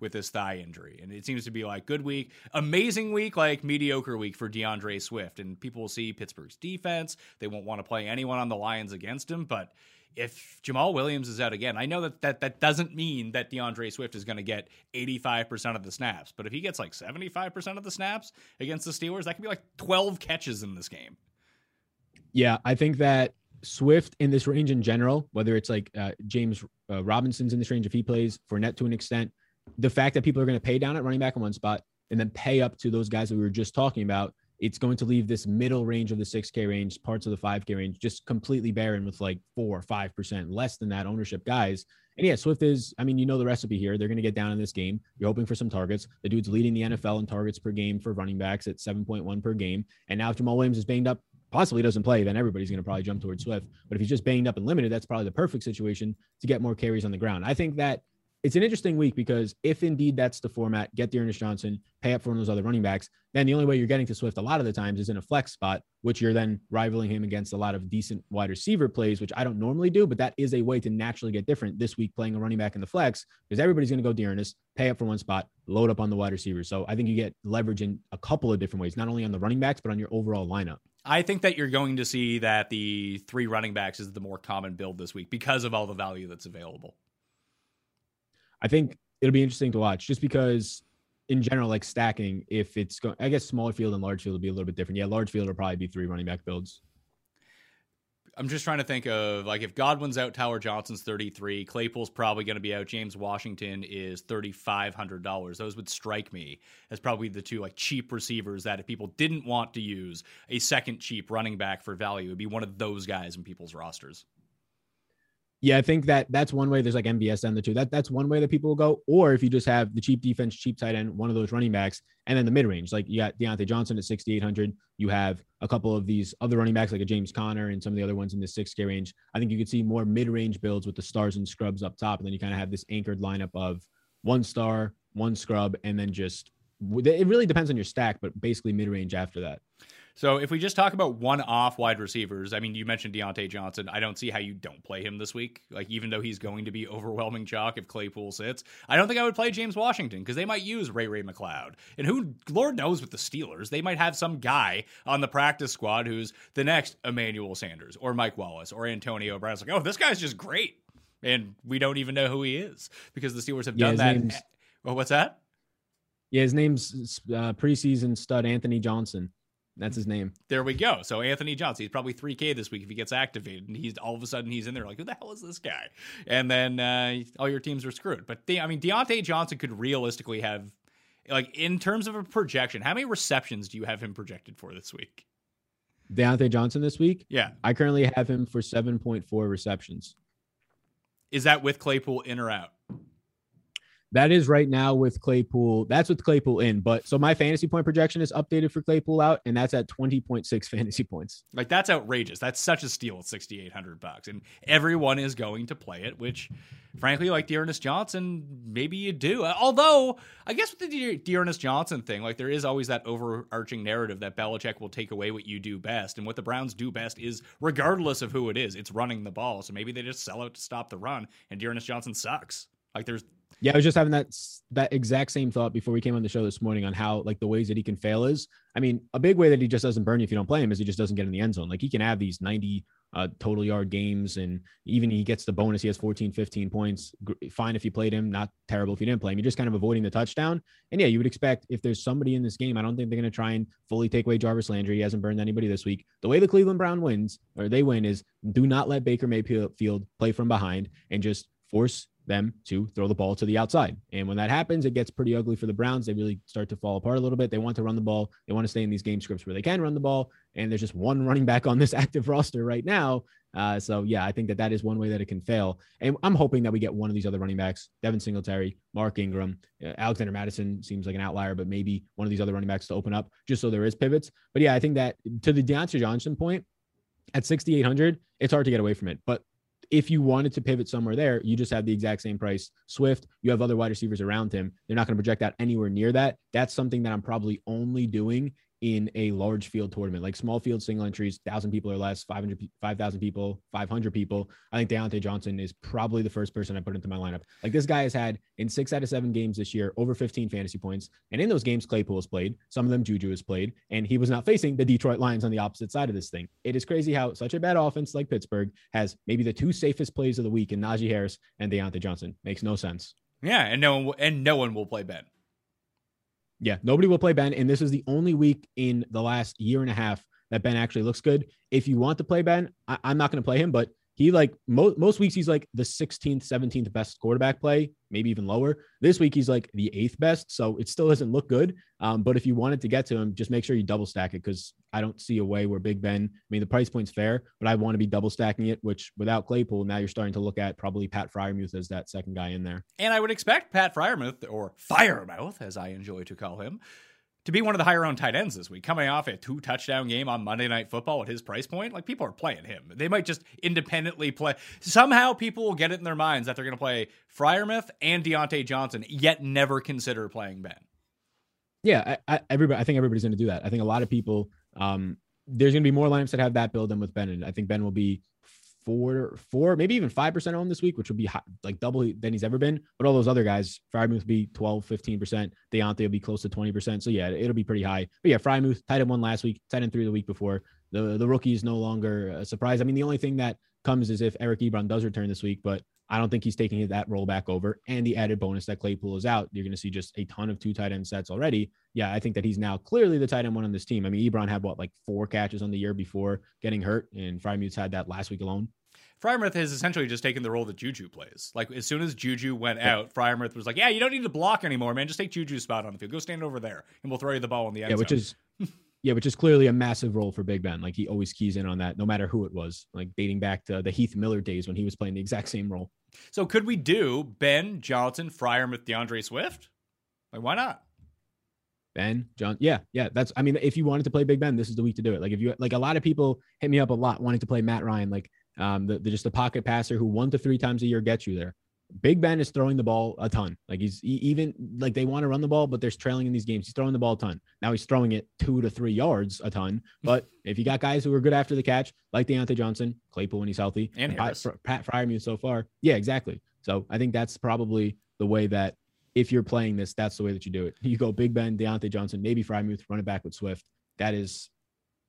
with his thigh injury. And it seems to be like good week, amazing week, like mediocre week for DeAndre Swift. And people will see Pittsburgh's defense. They won't want to play anyone on the Lions against him. But if Jamaal Williams is out again, I know that that, that doesn't mean that DeAndre Swift is going to get 85% of the snaps. But if he gets like 75% of the snaps against the Steelers, that could be like 12 catches in this game. Yeah, I think that Swift in this range in general, whether it's like uh, James uh, Robinson's in this range if he plays, Fournette to an extent, the fact that people are going to pay down at running back in one spot and then pay up to those guys that we were just talking about, it's going to leave this middle range of the 6K range, parts of the 5K range, just completely barren with like four or 5% less than that ownership guys. And yeah, Swift is, I mean, you know the recipe here. They're going to get down in this game. You're hoping for some targets. The dude's leading the NFL in targets per game for running backs at 7.1 per game. And now if Jamaal Williams is banged up, possibly doesn't play, then everybody's going to probably jump towards Swift. But if he's just banged up and limited, that's probably the perfect situation to get more carries on the ground. I think that it's an interesting week because if indeed that's the format, get D'Ernest Johnson, pay up for one of those other running backs, then the only way you're getting to Swift a lot of the times is in a flex spot, which you're then rivaling him against a lot of decent wide receiver plays, which I don't normally do, but that is a way to naturally get different this week playing a running back in the flex because everybody's going to go D'Ernest, pay up for one spot, load up on the wide receivers. So I think you get leverage in a couple of different ways, not only on the running backs, but on your overall lineup. I think that you're going to see that the three running backs is the more common build this week because of all the value that's available. I think it'll be interesting to watch just because in general, like stacking, if it's going, I guess smaller field and large field will be a little bit different. Yeah, large field will probably be three running back builds. I'm just trying to think of like if Godwin's out, Tyler Johnson's 33, Claypool's probably going to be out, James Washington is $3,500. Those would strike me as probably the two like cheap receivers that if people didn't want to use a second cheap running back for value, would be one of those guys in people's rosters. Yeah, I think that that's one way. There's like MVS and the two. That that's one way that people will go. Or if you just have the cheap defense, cheap tight end, one of those running backs, and then the mid range, like you got Diontae Johnson at 6,800. You have a couple of these other running backs like a James Conner and some of the other ones in the 6K range. I think you could see more mid range builds with the stars and scrubs up top, and then you kind of have this anchored lineup of one star, one scrub, and then just it really depends on your stack, but basically mid range after that. So if we just talk about one-off wide receivers, I mean, you mentioned Diontae Johnson. I don't see how you don't play him this week. Like even though he's going to be overwhelming chalk if Claypool sits, I don't think I would play James Washington because they might use Ray Ray McCloud. And who, Lord knows, with the Steelers, they might have some guy on the practice squad who's the next Emmanuel Sanders or Mike Wallace or Antonio Brown. It's like, oh, this guy's just great, and we don't even know who he is because the Steelers have Yeah, done that. Well, what's that? Yeah, his name's uh, preseason stud Anthony Johnson. That's his name. There we go. So Anthony Johnson, he's probably 3K this week if he gets activated, and he's all of a sudden he's in there like, who the hell is this guy? And then uh, all your teams are screwed. But the, I mean, Diontae Johnson could realistically have, like, in terms of a projection, how many receptions do you have him projected for this week? Diontae Johnson this week. Yeah, I currently have him for 7.4 receptions. is that with Claypool in or out? That is right now with Claypool. That's with Claypool in. But so my fantasy point projection is updated for Claypool out, and that's at 20.6 fantasy points. Like that's outrageous. That's such a steal at 6800 bucks and everyone is going to play it, which frankly like D'Ernest Johnson, maybe you do. Uh, although, I guess with the D'Ernest Johnson thing, like there is always that overarching narrative that Belichick will take away what you do best and what the Browns do best is regardless of who it is, it's running the ball. So maybe they just sell out to stop the run and D'Ernest Johnson sucks. Like there's Yeah, I was just having that that exact same thought before we came on the show this morning on how like the ways that he can fail is. I mean, a big way that he just doesn't burn you if you don't play him is he just doesn't get in the end zone. Like he can have these 90 uh, total yard games and even he gets the bonus. He has 14, 15 points. Fine if you played him, not terrible if you didn't play him. You're just kind of avoiding the touchdown. And yeah, you would expect if there's somebody in this game, I don't think they're going to try and fully take away Jarvis Landry. He hasn't burned anybody this week. The way the Cleveland Brown wins or they win is do not let Baker Mayfield play from behind and just force them to throw the ball to the outside. And when that happens, it gets pretty ugly for the Browns. They really start to fall apart a little bit. They want to run the ball. They want to stay in these game scripts where they can run the ball. And there's just one running back on this active roster right now. Uh, so yeah, I think that that is one way that it can fail. And I'm hoping that we get one of these other running backs, Devin Singletary, Mark Ingram, uh, Alexander Mattison seems like an outlier, but maybe one of these other running backs to open up just so there is pivots. But yeah, I think that to the Diontae Johnson point, at 6,800, it's hard to get away from it. But if you wanted to pivot somewhere there, you just have the exact same price. Swift, you have other wide receivers around him. They're not going to project out anywhere near that. That's something that I'm probably only doing in a large field tournament, like small field single entries, thousand people or less, 500, 5,000 people, 500 people. I think Diontae Johnson is probably the first person I put into my lineup. Like this guy has had in six out of seven games this year over 15 fantasy points. And in those games, Claypool has played. Some of them Juju has played, and he was not facing the Detroit Lions on the opposite side of this thing. It is crazy how such a bad offense like Pittsburgh has maybe the two safest plays of the week in Najee Harris and Diontae Johnson. Makes no sense. Yeah, and no one and no one will play Ben. Yeah, nobody will play Ben. And this is the only week in the last year and a half that Ben actually looks good. If you want to play Ben, I, am not going to play him, but he like mo- most weeks he's like the 16th, 17th best quarterback play, maybe even lower. This week he's like the eighth best, so it still doesn't look good. Um, but if you wanted to get to him, just make sure you double stack it because I don't see a way where Big Ben. I mean, the price point's fair, but I want to be double stacking it. Which without Claypool, now you're starting to look at probably Pat Freiermuth as that second guy in there. And I would expect Pat Freiermuth, or Firemouth, as I enjoy to call him, to be one of the higher owned tight ends this week, coming off a two touchdown game on Monday Night Football at his price point. Like people are playing him. They might just independently play. Somehow people will get it in their minds that they're going to play Freiermuth and Diontae Johnson, yet never consider playing Ben. Yeah, I, I, everybody. I think everybody's going to do that. I think a lot of people. Um, there's going to be more lineups that have that build than with Ben, and I think Ben will be four, four, maybe even five percent owned this week, which would be high, like double than he's ever been. But all those other guys, Freiermuth be 12, 15 percent. Diontae will be close to 20 percent. So yeah, it'll be pretty high. But yeah, Freiermuth tight end one last week, tight end three the week before. The the rookie is no longer a surprise. I mean, the only thing that comes is if Eric Ebron does return this week, but I don't think he's taking that role back over. And the added bonus that Claypool is out, you're going to see just a ton of two tight end sets already. Yeah, I think that he's now clearly the tight end one on this team. I mean, Ebron had what like four catches on the year before getting hurt, and Freiermuth's had that last week alone. Freiermuth has essentially just taken the role that Juju plays. Like as soon as Juju went out, Freiermuth was like, "Yeah, you don't need to block anymore, man. Just take Juju's spot on the field. Go stand over there, and we'll throw you the ball in the end Yeah, which zone." is yeah, which is clearly a massive role for Big Ben. Like he always keys in on that, no matter who it was. Like dating back to the Heath Miller days when he was playing the exact same role. So could we do Ben Johnson, with DeAndre Swift? Like why not? Ben, John, yeah, yeah. That's I mean, if you wanted to play Big Ben, this is the week to do it. Like if you like, a lot of people hit me up a lot wanting to play Matt Ryan, like um, the, the just the pocket passer who one to three times a year gets you there. Big Ben is throwing the ball a ton. Like he's he, even like they want to run the ball, but there's trailing in these games. He's throwing the ball a ton. Now he's throwing it two to three yards a ton. But if you got guys who are good after the catch, like Diontae Johnson, Claypool when he's healthy, And Pat, Harris. Pat Freiermuth so far, yeah, exactly. So I think that's probably the way that if you're playing this, that's the way that you do it. You go Big Ben, Diontae Johnson, maybe Freiermuth, run it back with Swift. That is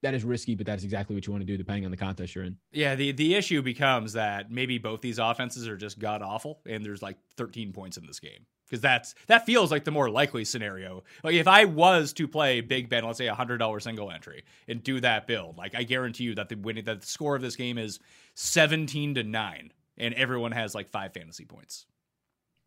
that is risky, but that's exactly what you want to do depending on the contest you're in. Yeah, the the issue becomes that maybe both these offenses are just god awful, and there's like 13 points in this game because that's that feels like the more likely scenario. Like if I was to play Big Ben, let's say a hundred dollar single entry, and do that build, like I guarantee you that the winning that the score of this game is 17 to nine, and everyone has like five fantasy points.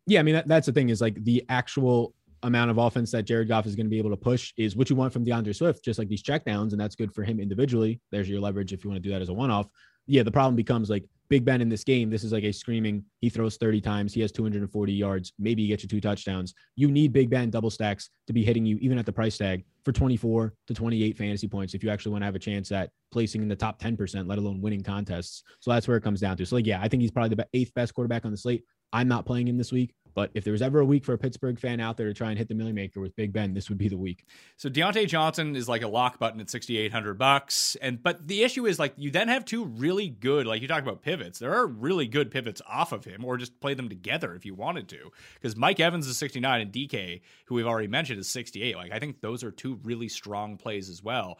Yeah, I mean that, that's the thing is like the actual amount of offense that Jared Goff is going to be able to push is what you want from DeAndre Swift, just like these checkdowns, and that's good for him individually. There's your leverage if you want to do that as a one-off. Yeah, the problem becomes like Big Ben in this game. This is like a screaming. He throws 30 times. He has 240 yards. Maybe he gets you two touchdowns. You need Big Ben double stacks to be hitting you even at the price tag for 24 to 28 fantasy points if you actually want to have a chance at placing in the top 10%, let alone winning contests. So that's where it comes down to. So like, yeah, I think he's probably the eighth best quarterback on the slate. I'm not playing him this week, but if there was ever a week for a Pittsburgh fan out there to try and hit the Milly Maker with Big Ben, this would be the week. So Diontae Johnson is like a lock button at 6,800 bucks. And, but the issue is like you then have two really good, like you talk about pivots. There are really good pivots off of him or just play them together if you wanted to. Because Mike Evans is 69 and DK, who we've already mentioned, is 68. Like I think those are two really strong plays as well.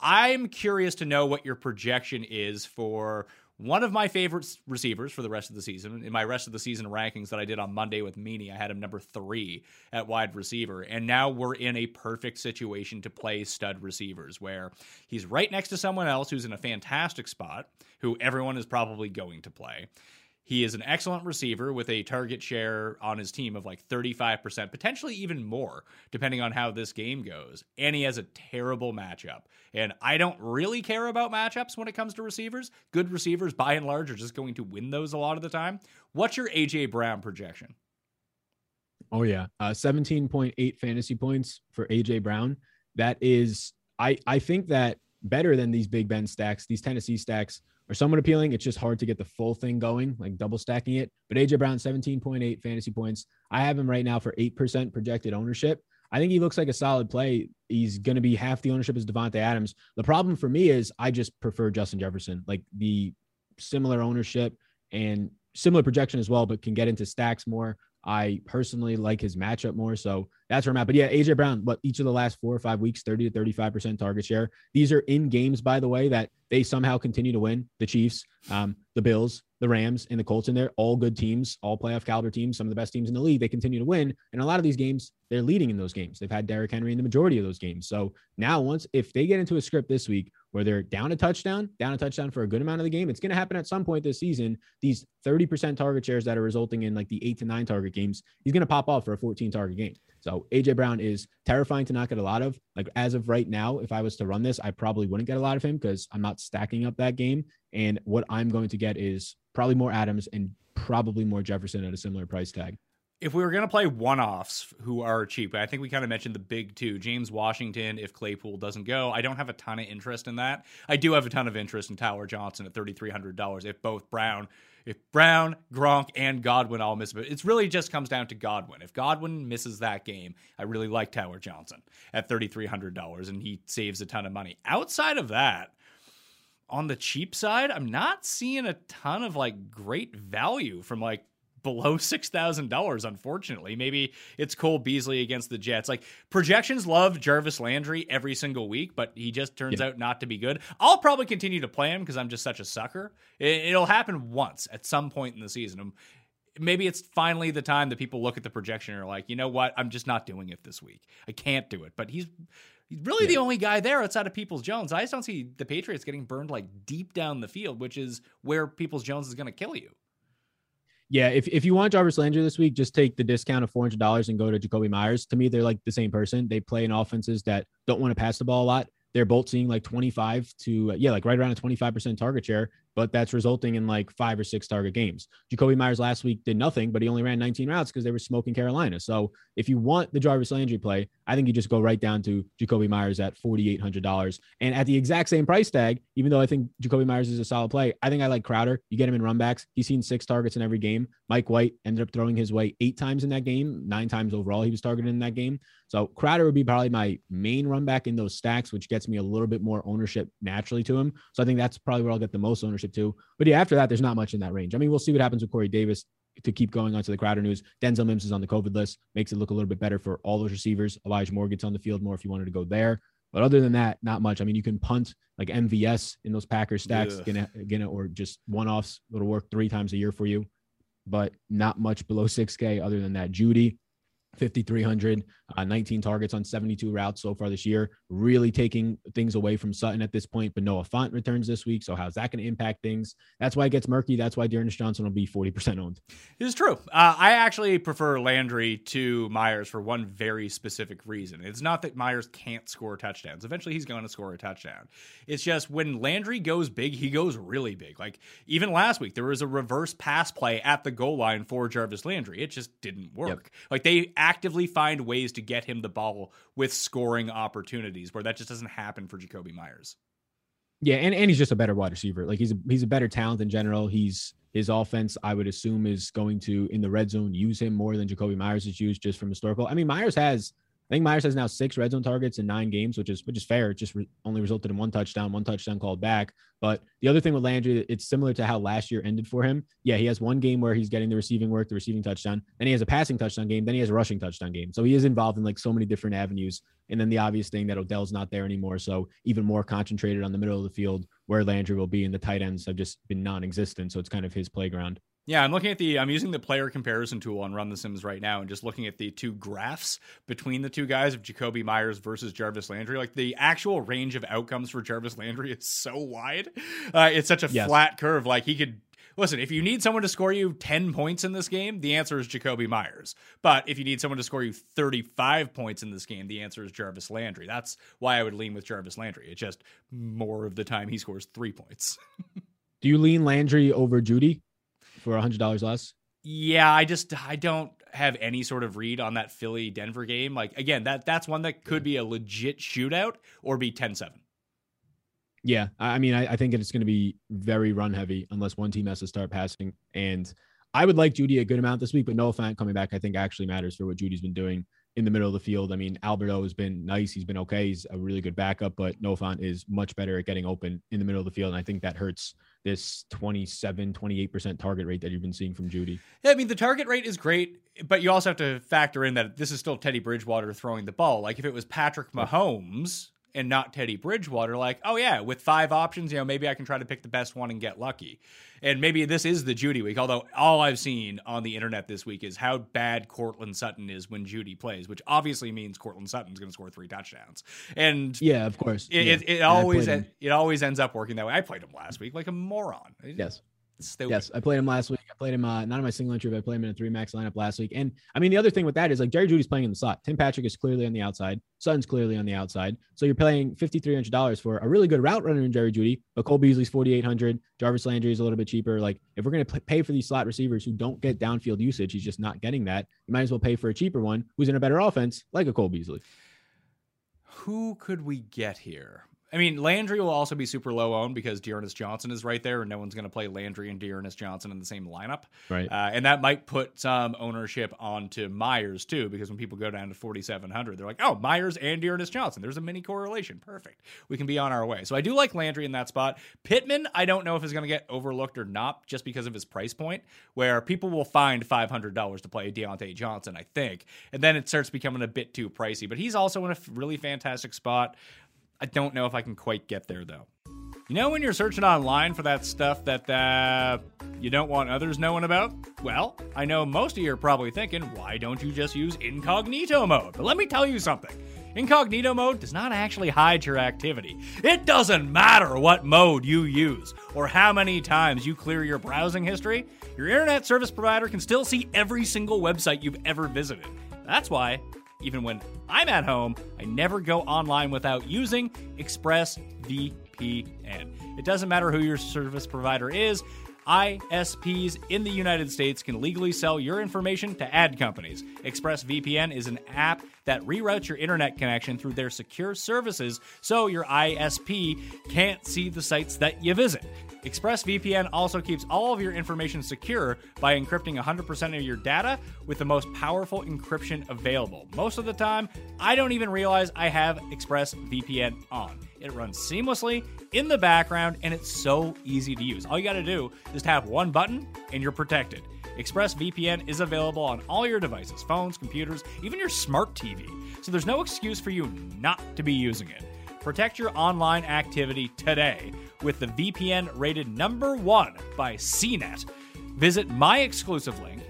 I'm curious to know what your projection is for one of my favorite receivers for the rest of the season. In my rest of the season rankings that I did on Monday with Meany, I had him number three at wide receiver. And now we're in a perfect situation to play stud receivers where he's right next to someone else who's in a fantastic spot, who everyone is probably going to play. He is an excellent receiver with a target share on his team of like 35%, potentially even more, depending on how this game goes. And he has a terrible matchup. And I don't really care about matchups when it comes to receivers. Good receivers, by and large, are just going to win those a lot of the time. What's your AJ Brown projection? Oh yeah, uh, 17.8 fantasy points for AJ Brown. That is, I I think that better than these Big Ben stacks. These Tennessee stacks are somewhat appealing. It's just hard to get the full thing going, like double stacking it. But AJ Brown, 17.8 fantasy points. I have him right now for 8% projected ownership. I think he looks like a solid play. He's going to be half the ownership as Davante Adams. The problem for me is I just prefer Justin Jefferson, like the similar ownership and similar projection as well, but can get into stacks more. I personally like his matchup more. So that's where I'm at. But yeah, AJ Brown, but each of the last four or five weeks, 30 to 35% target share. These are in games, by the way, that they somehow continue to win. The Chiefs, um, the Bills, the Rams, and the Colts in there, all good teams, all playoff caliber teams, some of the best teams in the league. They continue to win. And a lot of these games, they're leading in those games. They've had Derrick Henry in the majority of those games. So now, once if they get into a script this week where they're down a touchdown, down a touchdown for a good amount of the game, it's going to happen at some point this season. These 30% target shares that are resulting in like the eight to nine target games, he's going to pop off for a 14 target game. So AJ Brown is terrifying to not get a lot of. Like as of right now, if I was to run this, I probably wouldn't get a lot of him because I'm not stacking up that game. And what I'm going to get is probably more Adams and probably more Jefferson at a similar price tag. If we were going to play one offs who are cheap, I think we kind of mentioned the big two James Washington, if Claypool doesn't go. I don't have a ton of interest in that. I do have a ton of interest in Tyler Johnson at $3,300 if both Brown if Brown, Gronk, and Godwin all miss it, it really just comes down to Godwin. If Godwin misses that game, I really like Tyler Johnson at $3,300 and he saves a ton of money. Outside of that, on the cheap side, I'm not seeing a ton of like great value from like below $6,000, unfortunately. Maybe it's Cole Beasley against the Jets. Like projections love Jarvis Landry every single week, but he just turns Yeah. out not to be good. I'll probably continue to play him because I'm just such a sucker. It, it'll happen once at some point in the season. Um, Maybe it's finally the time that people look at the projection and are like, you know what? I'm just not doing it this week. I can't do it. But he's he's really the only guy there outside of Peoples Jones. I just don't see the Patriots getting burned like deep down the field, which is where Peoples Jones is going to kill you. Yeah, if, if you want Jarvis Landry this week, just take the discount of four hundred dollars and go to Jakobi Meyers. To me, they're like the same person. They play in offenses that don't want to pass the ball a lot. They're both seeing like twenty five to yeah, like right around a twenty five percent target share, but that's resulting in like five or six target games. Jakobi Meyers last week did nothing, but he only ran nineteen routes because they were smoking Carolina. So if you want the Jarvis Landry play, I think you just go right down to Jakobi Meyers at $4,800. And at the exact same price tag, even though I think Jakobi Meyers is a solid play, I think I like Crowder. You get him in runbacks. He's seen six targets in every game. Mike White ended up throwing his way eight times in that game, nine times overall he was targeted in that game. So Crowder would be probably my main run back in those stacks, which gets me a little bit more ownership naturally to him. So I think that's probably where I'll get the most ownership to. But yeah, after that, there's not much in that range. I mean, we'll see what happens with Corey Davis to keep going on to the Crowder news. Denzel Mims is on the COVID list, makes it look a little bit better for all those receivers. Elijah Moore gets on the field more if you wanted to go there. But other than that, not much. I mean, you can punt like MVS in those Packers stacks, gonna gonna or just one offs. It'll work three times a year for you, but not much below 6K other than that. Jeudy, 5,300, uh, 19 targets on 72 routes so far this year. Really taking things away from Sutton at this point. But Noah Fant returns this week. So, how's that going to impact things? That's why it gets murky. That's why D'Ernest Johnson will be 40% owned. It's true. Uh, I actually prefer Landry to Meyers for one very specific reason. It's not that Meyers can't score touchdowns. Eventually, he's going to score a touchdown. It's just when Landry goes big, he goes really big. Like, even last week, there was a reverse pass play at the goal line for Jarvis Landry. It just didn't work. Yep. Like, they actively find ways to get him the ball with scoring opportunities where that just doesn't happen for Jakobi Meyers. Yeah, and, and he's just a better wide receiver. Like he's a he's a better talent in general. He's his offense, I would assume, is going to in the red zone use him more than Jakobi Meyers is used just from historical. I mean, Meyers has I think Meyers has now six red zone targets in nine games, which is which is fair. It just re- only resulted in one touchdown, one touchdown called back. But the other thing with Landry, it's similar to how last year ended for him. Yeah, he has one game where he's getting the receiving work, the receiving touchdown. Then he has a passing touchdown game. Then he has a rushing touchdown game. So he is involved in like so many different avenues. And then the obvious thing that Odell's not there anymore, so even more concentrated on the middle of the field where Landry will be, and the tight ends have just been non-existent. So it's kind of his playground. Yeah, I'm looking at the I'm using the player comparison tool on Run the Sims right now and just looking at the two graphs between the two guys of Jakobi Meyers versus Jarvis Landry. Like the actual range of outcomes for Jarvis Landry is so wide. Uh, it's such a yes. flat curve. Like he could listen, if you need someone to score you 10 points in this game, the answer is Jakobi Meyers. But if you need someone to score you 35 points in this game, the answer is Jarvis Landry. That's why I would lean with Jarvis Landry. It's just more of the time he scores three points. Do you lean Landry over Jeudy? For a hundred dollars less? Yeah, I just I don't have any sort of read on that Philly Denver game. Like again, that that's one that could be a legit shootout or be 10-7. Yeah, I mean, I, I think it's going to be very run heavy unless one team has to start passing. And I would like Jeudy a good amount this week, but Noah Fant coming back, I think actually matters for what Jeudy's been doing in the middle of the field. I mean, Alberto has been nice. He's been okay. He's a really good backup, but Noah Fant is much better at getting open in the middle of the field. And I think that hurts this 27, 28% target rate that you've been seeing from Jeudy. Yeah, I mean, the target rate is great, but you also have to factor in that this is still Teddy Bridgewater throwing the ball. Like if it was Patrick Mahomes, and not Teddy Bridgewater, like, oh yeah, with five options, you know, maybe I can try to pick the best one and get lucky. And maybe this is the Jeudy week, although all I've seen on the internet this week is how bad Courtland Sutton is when Jeudy plays, which obviously means Courtland Sutton's going to score three touchdowns. And yeah, of course, it, yeah. it, it always it always ends up working that way. I played him last week like a moron. Yes. Stupid. Yes, I played him last week. I played him uh, not in my single entry, but I played him in a three max lineup last week. And I mean, the other thing with that is like Jerry Jeudy's playing in the slot. Tim Patrick is clearly on the outside. Sutton's clearly on the outside. So you're paying fifty three hundred dollars for a really good route runner in Jerry Jeudy, but Cole Beasley's forty eight hundred. Jarvis Landry is a little bit cheaper. Like if we're gonna pay for these slot receivers who don't get downfield usage, he's just not getting that. You might as well pay for a cheaper one who's in a better offense, like a Cole Beasley. Who could we get here? I mean, Landry will also be super low owned because D'Ernest Johnson is right there, and no one's going to play Landry and D'Ernest Johnson in the same lineup. Right. Uh, and that might put some ownership onto Meyers, too, because when people go down to 4,700, they're like, oh, Meyers and D'Ernest Johnson. There's a mini correlation. Perfect. We can be on our way. So I do like Landry in that spot. Pittman, I don't know if is going to get overlooked or not just because of his price point, where people will find $500 to play Diontae Johnson, I think. And then it starts becoming a bit too pricey. But he's also in a really fantastic spot. I don't know if I can quite get there though. You know, when you're searching online for that stuff that uh, you don't want others knowing about? Well, I know most of you are probably thinking, why don't you just use incognito mode? But let me tell you something. Incognito mode does not actually hide your activity. It doesn't matter what mode you use or how many times you clear your browsing history, your internet service provider can still see every single website you've ever visited. That's why even when I'm at home, I never go online without using ExpressVPN. It doesn't matter who your service provider is. ISPs in the United States can legally sell your information to ad companies. ExpressVPN is an app that reroutes your internet connection through their secure services so your ISP can't see the sites that you visit. ExpressVPN also keeps all of your information secure by encrypting 100% of your data with the most powerful encryption available. Most of the time, I don't even realize I have ExpressVPN on. It runs seamlessly in the background and it's so easy to use. All you got to do is tap one button and you're protected. ExpressVPN is available on all your devices phones, computers, even your smart TV. So there's no excuse for you not to be using it. Protect your online activity today with the VPN rated number one by CNET. Visit my exclusive link,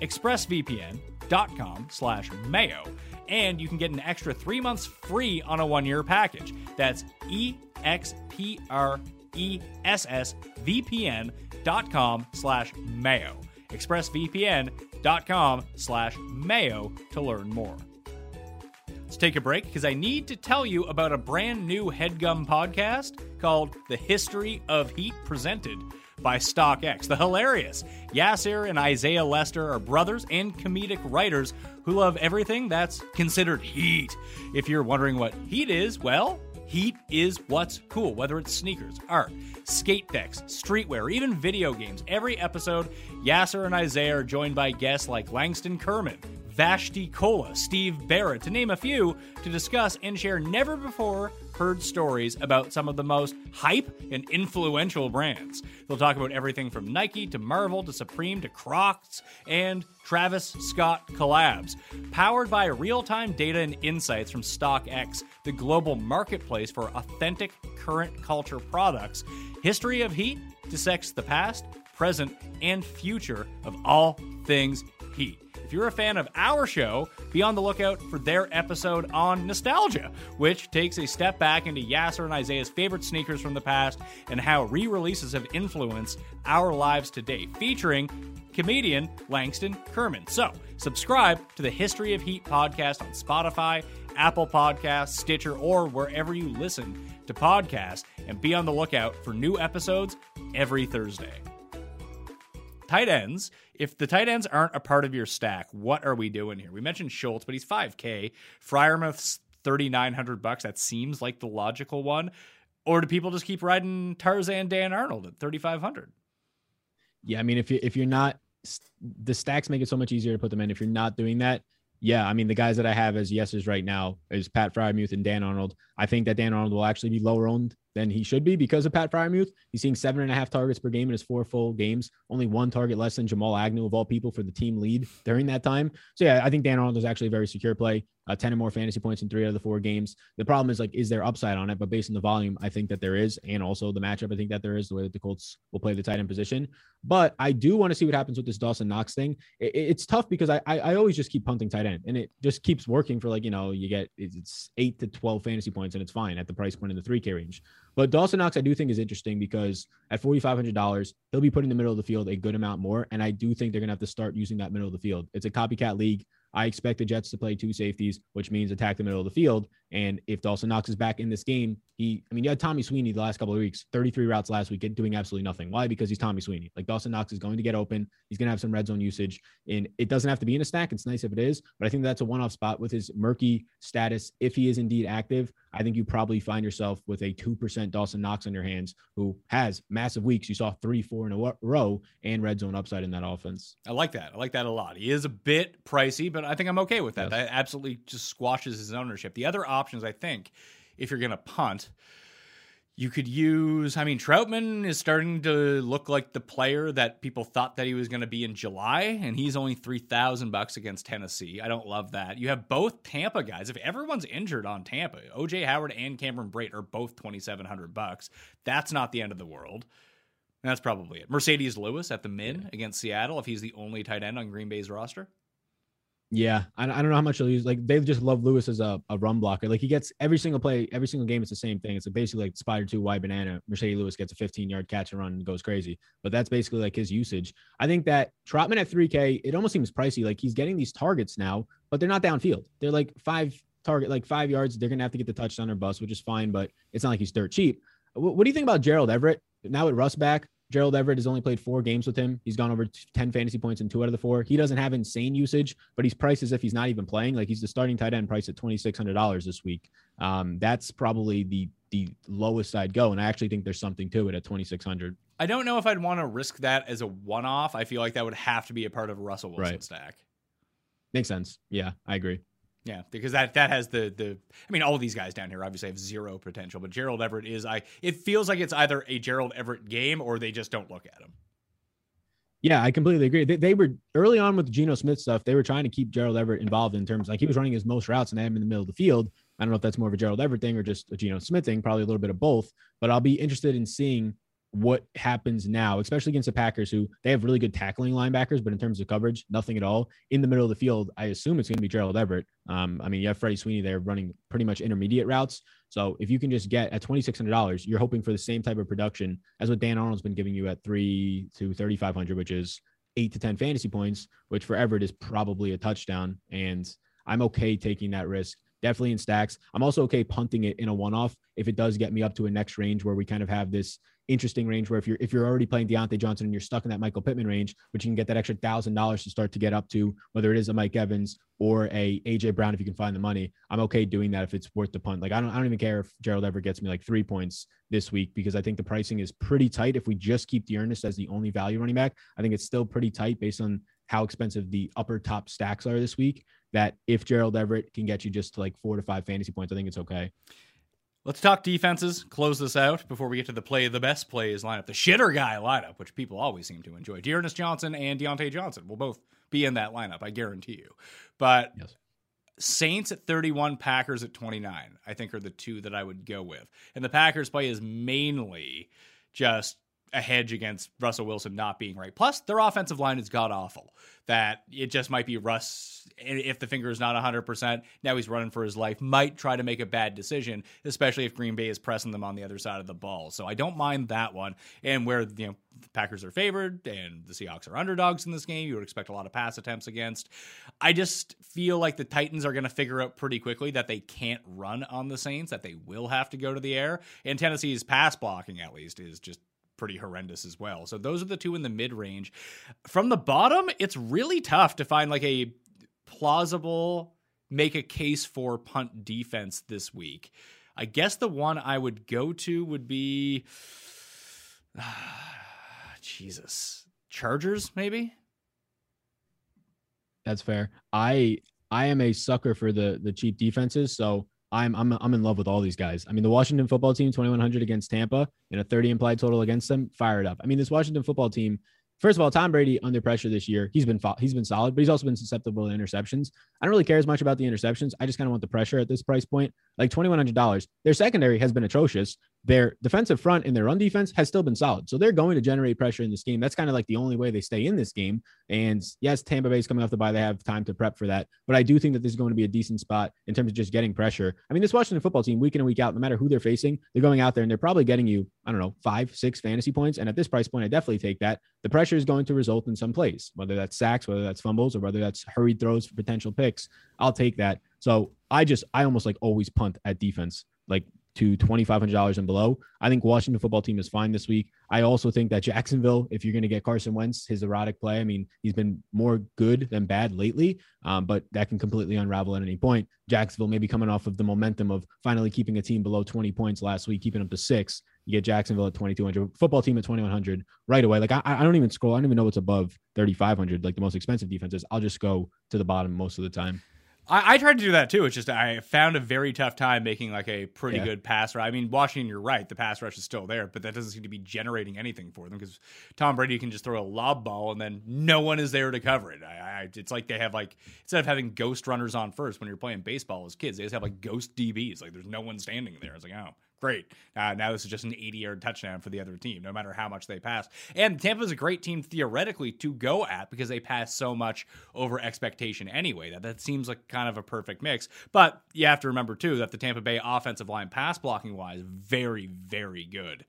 expressvpn.com slash mayo, and you can get an extra three months free on a one-year package. That's E-X-P-R-E-S-S-V-P-N.com slash mayo. expressvpn.com slash mayo to learn more. Let's take a break because I need to tell you about a brand new headgum podcast called The History of Heat presented by StockX. The hilarious Yassir and Isaiah Lester are brothers and comedic writers who love everything that's considered heat. If you're wondering what heat is, well, Heat is what's cool, whether it's sneakers, art, skate decks, streetwear, even video games. Every episode, Yassir and Isaiah are joined by guests like Langston Kerman, Vashtie Kola, Steve Barrett, to name a few, to discuss and share never before heard stories about some of the most hype and influential brands. They'll talk about everything from Nike to Marvel to Supreme to Crocs and Travis Scott collabs. Powered by real time data and insights from StockX, the global marketplace for authentic current culture products, History of Heat dissects the past, present, and future of all things heat. If you're a fan of our show, be on the lookout for their episode on nostalgia, which takes a step back into Yassir and Isaiah's favorite sneakers from the past and how re releases have influenced our lives today, featuring comedian Langston Kerman. So, subscribe to the History of Heat podcast on Spotify, Apple Podcasts, Stitcher, or wherever you listen to podcasts, and be on the lookout for new episodes every Thursday tight ends. If the tight ends aren't a part of your stack, what are we doing here? We mentioned Schultz, but he's 5K. Freiermuth's 3,900 bucks. That seems like the logical one. Or do people just keep riding Tarzan Dan Arnold at 3,500? Yeah, I mean, if you if you're not, the stacks make it so much easier to put them in. If you're not doing that, yeah, I mean, the guys that I have as yeses right now is Pat Freiermuth and Dan Arnold. I think that Dan Arnold will actually be lower owned than he should be because of Pat Freiermuth. He's seeing seven and a half targets per game in his four full games, only one target less than Jamal Agnew of all people for the team lead during that time. So yeah, I think Dan Arnold is actually a very secure play. Uh, 10 or more fantasy points in three out of the four games. The problem is like, is there upside on it? But based on the volume, I think that there is, and also the matchup, I think that there is the way that the Colts will play the tight end position. But I do want to see what happens with this Dawson Knox thing. It, it's tough because I, I, I always just keep punting tight end, and it just keeps working for like you know you get it's eight to 12 fantasy points, and it's fine at the price point in the three K range. But Dawson Knox, I do think is interesting because at $4,500, he'll be putting the middle of the field a good amount more. And I do think they're to have to start using that middle of the field. It's a copycat league. I expect the Jets to play two safeties, which means attack the middle of the field. And if Dawson Knox is back in this game, he, I mean, you had Tommy Sweeney the last couple of weeks, 33 routes last week, doing absolutely nothing. Why? Because he's Tommy Sweeney. Like Dawson Knox is going to get open. He's going to have some red zone usage. And it doesn't have to be in a stack. It's nice if it is, but I think that's a one off spot with his murky status. If he is indeed active, I think you probably find yourself with a 2% Dawson Knox on your hands who has massive weeks. You saw three, four in a row and red zone upside in that offense. I like that. I like that a lot. He is a bit pricey, but I think I'm okay with that. Yes. That absolutely just squashes his ownership. The other options, I think, if you're going to punt, you could use, I mean, Trautman is starting to look like the player that people thought that he was going to be in July, and he's only 3000 bucks against Tennessee. I don't love that. You have both Tampa guys. If everyone's injured on Tampa, OJ Howard and Cameron Brate are both 2700 bucks. That's not the end of the world. That's probably it. Marcedes Lewis at the min against Seattle if he's the only tight end on Green Bay's roster. Yeah, I, I don't know how much he'll use. Like they just love Lewis as a, a run blocker. Like he gets every single play, every single game. It's the same thing. It's like basically like Spider Two Y banana. Marcedes Lewis gets a 15 yard catch and run and goes crazy. But that's basically like his usage. I think that Trautman at 3K, it almost seems pricey. Like he's getting these targets now, but they're not downfield. They're like five target, like five yards. They're gonna have to get the touchdown or bust, which is fine. But it's not like he's dirt cheap. What, what do you think about Gerald Everett now with Russ back? Gerald Everett has only played four games with him. He's gone over 10 fantasy points in two out of the four. He doesn't have insane usage, but he's priced as if he's not even playing. Like he's the starting tight end price at $2,600 this week. Um, that's probably the the lowest I'd go. And I actually think there's something to it at 2,600. I don't know if I'd want to risk that as a one off. I feel like that would have to be a part of a Russell Wilson Right. stack. Makes sense. Yeah, I agree. Yeah, because that that has the the. I mean, all these guys down here obviously have zero potential, but Gerald Everett is. I. It feels like it's either a Gerald Everett game or they just don't look at him. Yeah, I completely agree. They, they were early on with the Geno Smith stuff. They were trying to keep Gerald Everett involved in terms like he was running his most routes and him in the middle of the field. I don't know if that's more of a Gerald Everett thing or just a Geno Smith thing, probably a little bit of both. But I'll be interested in seeing what happens now, especially against the Packers, who they have really good tackling linebackers, but in terms of coverage, nothing at all. In the middle of the field, I assume it's going to be Gerald Everett. Um, I mean, you have Freddie Sweeney there running pretty much intermediate routes. So if you can just get at twenty six hundred dollars, you're hoping for the same type of production as what Dan Arnold's been giving you at three to thirty five hundred, which is eight to 10 fantasy points, which for Everett is probably a touchdown. And I'm okay taking that risk. Definitely in stacks. I'm also okay punting it in a one-off if it does get me up to a next range where we kind of have this interesting range where if you're if you're already playing Diontae Johnson and you're stuck in that Michael Pittman range, but you can get that extra thousand dollars to start to get up to whether it is a Mike Evans or a AJ Brown if you can find the money. I'm okay doing that if it's worth the punt. Like I don't I don't even care if Gerald ever gets me like three points this week because I think the pricing is pretty tight. If we just keep D'Ernest as the only value running back, I think it's still pretty tight based on how expensive the upper top stacks are this week. That if Gerald Everett can get you just to like four to five fantasy points, I think it's okay. Let's talk defenses. Close this out before we get to the play the best plays lineup, the shitter guy lineup, which people always seem to enjoy. D'Ernest Johnson and Diontae Johnson will both be in that lineup, I guarantee you. But Yes. Saints at 31, Packers at 29, I think are the two that I would go with. And the Packers play is mainly just a hedge against Russell Wilson not being right. Plus, their offensive line is god awful. That it just might be Russ, if the finger is not 100%, now he's running for his life, might try to make a bad decision, especially if Green Bay is pressing them on the other side of the ball. So I don't mind that one. And where, you know, the Packers are favored and the Seahawks are underdogs in this game, you would expect a lot of pass attempts against. I just feel like the Titans are going to figure out pretty quickly that they can't run on the Saints, that they will have to go to the air. And Tennessee's pass blocking, at least, is just pretty horrendous as well. So those are the two in the mid range. From the bottom, it's really tough to find like a plausible make a case for punt defense this week. I guess the one I would go to would be Jesus. Chargers maybe? That's fair. I I am a sucker for the the cheap defenses, so I'm I'm I'm in love with all these guys. I mean, the Washington football team 2100 against Tampa and a 30 implied total against them, fired up. I mean, this Washington football team. First of all, Tom Brady under pressure this year. He's been he's been solid, but he's also been susceptible to interceptions. I don't really care as much about the interceptions. I just kind of want the pressure at this price point. Like twenty one hundred dollars. Their secondary has been atrocious. Their defensive front and their run defense has still been solid. So they're going to generate pressure in this game. That's kind of like the only way they stay in this game. And yes, Tampa Bay's coming off the bye. They have time to prep for that. But I do think that this is going to be a decent spot in terms of just getting pressure. I mean, this Washington football team, week in and week out, no matter who they're facing, they're going out there and they're probably getting you, I don't know, five, six fantasy points. And at this price point, I definitely take that. The pressure is going to result in some plays, whether that's sacks, whether that's fumbles, or whether that's hurried throws for potential picks. I'll take that. So I just, I almost like always punt at defense. Like to $2,500 and below. I think Washington football team is fine this week. I also think that Jacksonville, if you're going to get Carson Wentz, his erotic play, I mean, he's been more good than bad lately, um, but that can completely unravel at any point. Jacksonville maybe coming off of the momentum of finally keeping a team below 20 points last week, keeping up to six. You get Jacksonville at 2,200, football team at 2,100 right away. Like I, I don't even scroll. I don't even know what's above 3,500, like the most expensive defenses. I'll just go to the bottom most of the time. I, I tried to do that too. It's just I found a very tough time making like a pretty Yeah. good pass rush. I mean, Washington, you're right. The pass rush is still there, but that doesn't seem to be generating anything for them because Tom Brady can just throw a lob ball and then no one is there to cover it. I, I, it's like they have like instead of having ghost runners on first when you're playing baseball as kids, they just have like ghost DBs. Like there's no one standing there. It's like oh. Great. Uh, now this is just an 80 yard touchdown for the other team, no matter how much they pass. And Tampa is a great team theoretically to go at because they pass so much over expectation anyway. That that seems like kind of a perfect mix. But you have to remember too that the Tampa Bay offensive line pass blocking wise, very, very good.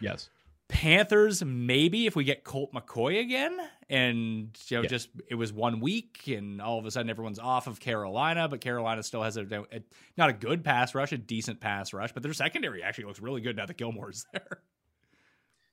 Yes. Panthers, maybe if we get Colt McCoy again, and you know, Yeah. just it was one week, and all of a sudden everyone's off of Carolina, but Carolina still has a, a not a good pass rush, a decent pass rush, but their secondary actually looks really good now that Gilmore's there.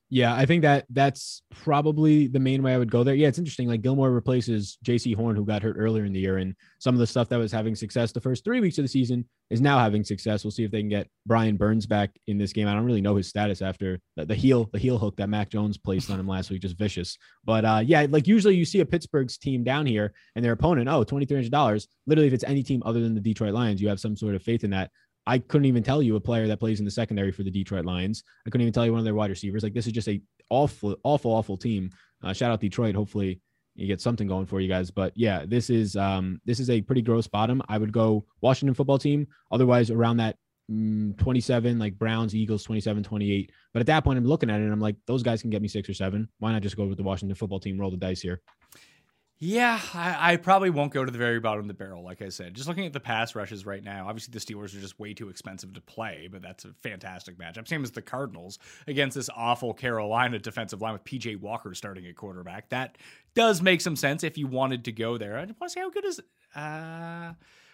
Yeah, I think that that's probably the main way I would go there. Yeah, it's interesting. Like Gilmore replaces Jaycee Horn, who got hurt earlier in the year, and some of the stuff that was having success the first three weeks of the season is now having success. We'll see if they can get Brian Burns back in this game. I don't really know his status after the, the heel the heel hook that Mac Jones placed on him last week, just vicious. But uh, yeah, like usually you see a Pittsburgh's team down here and their opponent, oh, twenty three hundred dollars. Literally, if it's any team other than the Detroit Lions, you have some sort of faith in that. I couldn't even tell you a player that plays in the secondary for the Detroit Lions. I couldn't even tell you one of their wide receivers. Like this is just a awful, awful, awful team. Uh, shout out Detroit. Hopefully you get something going for you guys. But yeah, this is um this is a pretty gross bottom. I would go Washington football team. Otherwise, around that mm, 27, like Browns, Eagles, 27, 28. But at that point, I'm looking at it and I'm like, those guys can get me six or seven. Why not just go with the Washington football team, roll the dice here? Yeah, I, I, probably won't go to the very bottom of the barrel, like I said. Just looking at the pass rushes right now, obviously the Steelers are just way too expensive to play, but that's a fantastic matchup. Same as the Cardinals against this awful Carolina defensive line with PJ Walker starting at quarterback. That does make some sense if you wanted to go there. I just want to see how good is. Uh,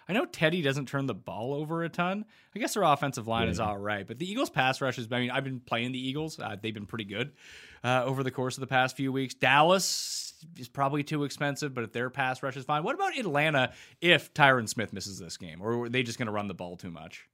I know Teddy doesn't turn the ball over a ton. I guess their offensive line yeah. is all right, but the Eagles' pass rush has. I mean, I've been playing the Eagles; uh, they've been pretty good uh, over the course of the past few weeks. Dallas is probably too expensive, but if their pass rush is fine, what about Atlanta if Tyron Smith misses this game, or are they just going to run the ball too much?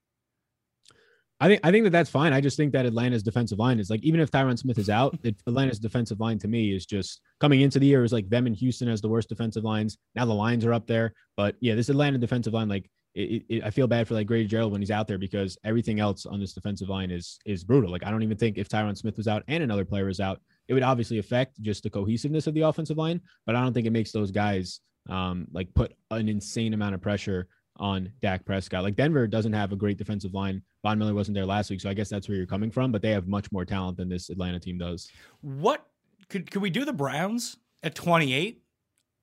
I think I think that that's fine. I just think that Atlanta's defensive line is like even if Tyron Smith is out, Atlanta's defensive line to me is just coming into the year is like them and Houston as the worst defensive lines. Now the lines are up there, but yeah, this Atlanta defensive line like it, it, I feel bad for like Grady Jarrett when he's out there because everything else on this defensive line is is brutal. Like I don't even think if Tyron Smith was out and another player is out, it would obviously affect just the cohesiveness of the offensive line, but I don't think it makes those guys um, like put an insane amount of pressure on Dak Prescott. Like Denver doesn't have a great defensive line. Von Miller wasn't there last week, so I guess that's where you're coming from. But they have much more talent than this Atlanta team does. What could could we do the Browns at 28?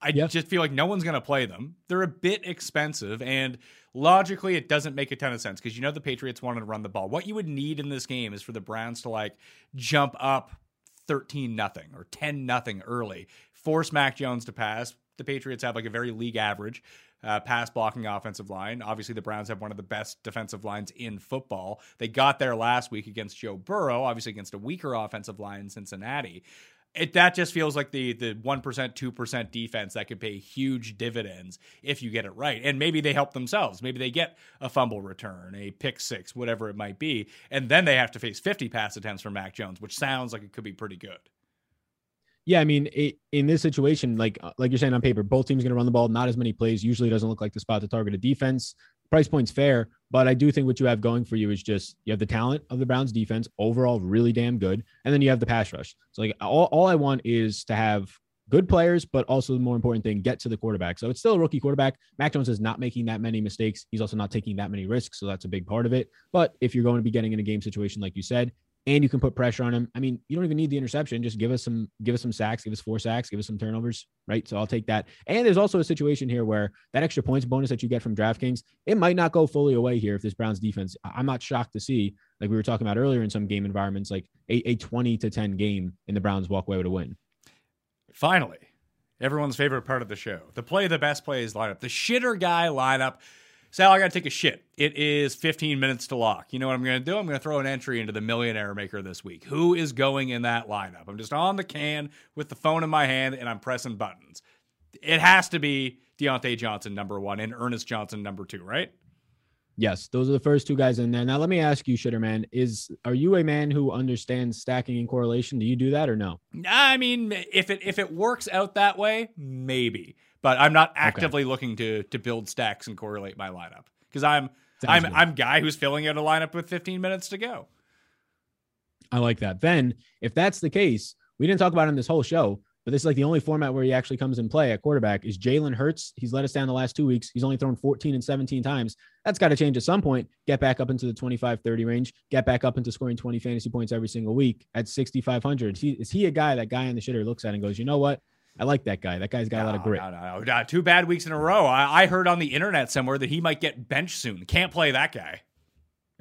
I yep. just feel like no one's going to play them. They're a bit expensive, and logically, it doesn't make a ton of sense because you know the Patriots wanted to run the ball. What you would need in this game is for the Browns to like jump up 13 nothing or 10 nothing early, force Mac Jones to pass. The Patriots have like a very league average uh, pass blocking offensive line. Obviously, the Browns have one of the best defensive lines in football. They got there last week against Joe Burrow, obviously against a weaker offensive line in Cincinnati it that just feels like the the one percent, two percent defense that could pay huge dividends if you get it right. And maybe they help themselves. Maybe they get a fumble return, a pick six, whatever it might be, and then they have to face fifty pass attempts from Mac Jones, which sounds like it could be pretty good. Yeah, I mean, it, in this situation, like uh, like you're saying on paper, both teams going to run the ball, not as many plays. Usually, doesn't look like the spot to target a defense price point's fair, but I do think what you have going for you is just you have the talent of the Browns defense overall, really damn good, and then you have the pass rush. So like all, all I want is to have good players, but also the more important thing, get to the quarterback. So it's still a rookie quarterback. Mac Jones is not making that many mistakes. He's also not taking that many risks, so that's a big part of it. But if you're going to be getting in a game situation like you said, and you can put pressure on him. I mean, you don't even need the interception. Just give us some, give us some sacks, give us four sacks, give us some turnovers, right? So I'll take that. And there's also a situation here where that extra points bonus that you get from DraftKings, it might not go fully away here if this Browns defense. I'm not shocked to see, like we were talking about earlier in some game environments, like a, a 20 to 10 game in the Browns walk away with a win. Finally, everyone's favorite part of the show, the play the best plays lineup, the shitter guy lineup. Sal, I got to take a shit. It is 15 minutes to lock. You know what I'm going to do? I'm going to throw an entry into the millionaire maker this week. Who is going in that lineup? I'm just on the can with the phone in my hand and I'm pressing buttons. It has to be Diontae Johnson, number one, D'Ernest Johnson, number two, right? Yes, those are the first two guys in there. Now, let me ask you, Shitterman, is are you a man who understands stacking and correlation? Do you do that or no? I mean, if it if it works out that way, maybe but I'm not actively okay. looking to to build stacks and correlate my lineup because I'm Sounds I'm good. I'm guy who's filling out a lineup with 15 minutes to go. I like that. Then, if that's the case, we didn't talk about in this whole show, but this is like the only format where he actually comes in play at quarterback is Jalen Hurts. He's let us down the last two weeks. He's only thrown 14 and 17 times. That's got to change at some point. Get back up into the 25 30 range, get back up into scoring 20 fantasy points every single week at 6,500. Is he, is he a guy that guy in the shitter looks at and goes, you know what? I like that guy. That guy's got no, a lot of grit. No, no, no. Two bad weeks in a row. I, I heard on the internet somewhere that he might get benched soon. Can't play that guy.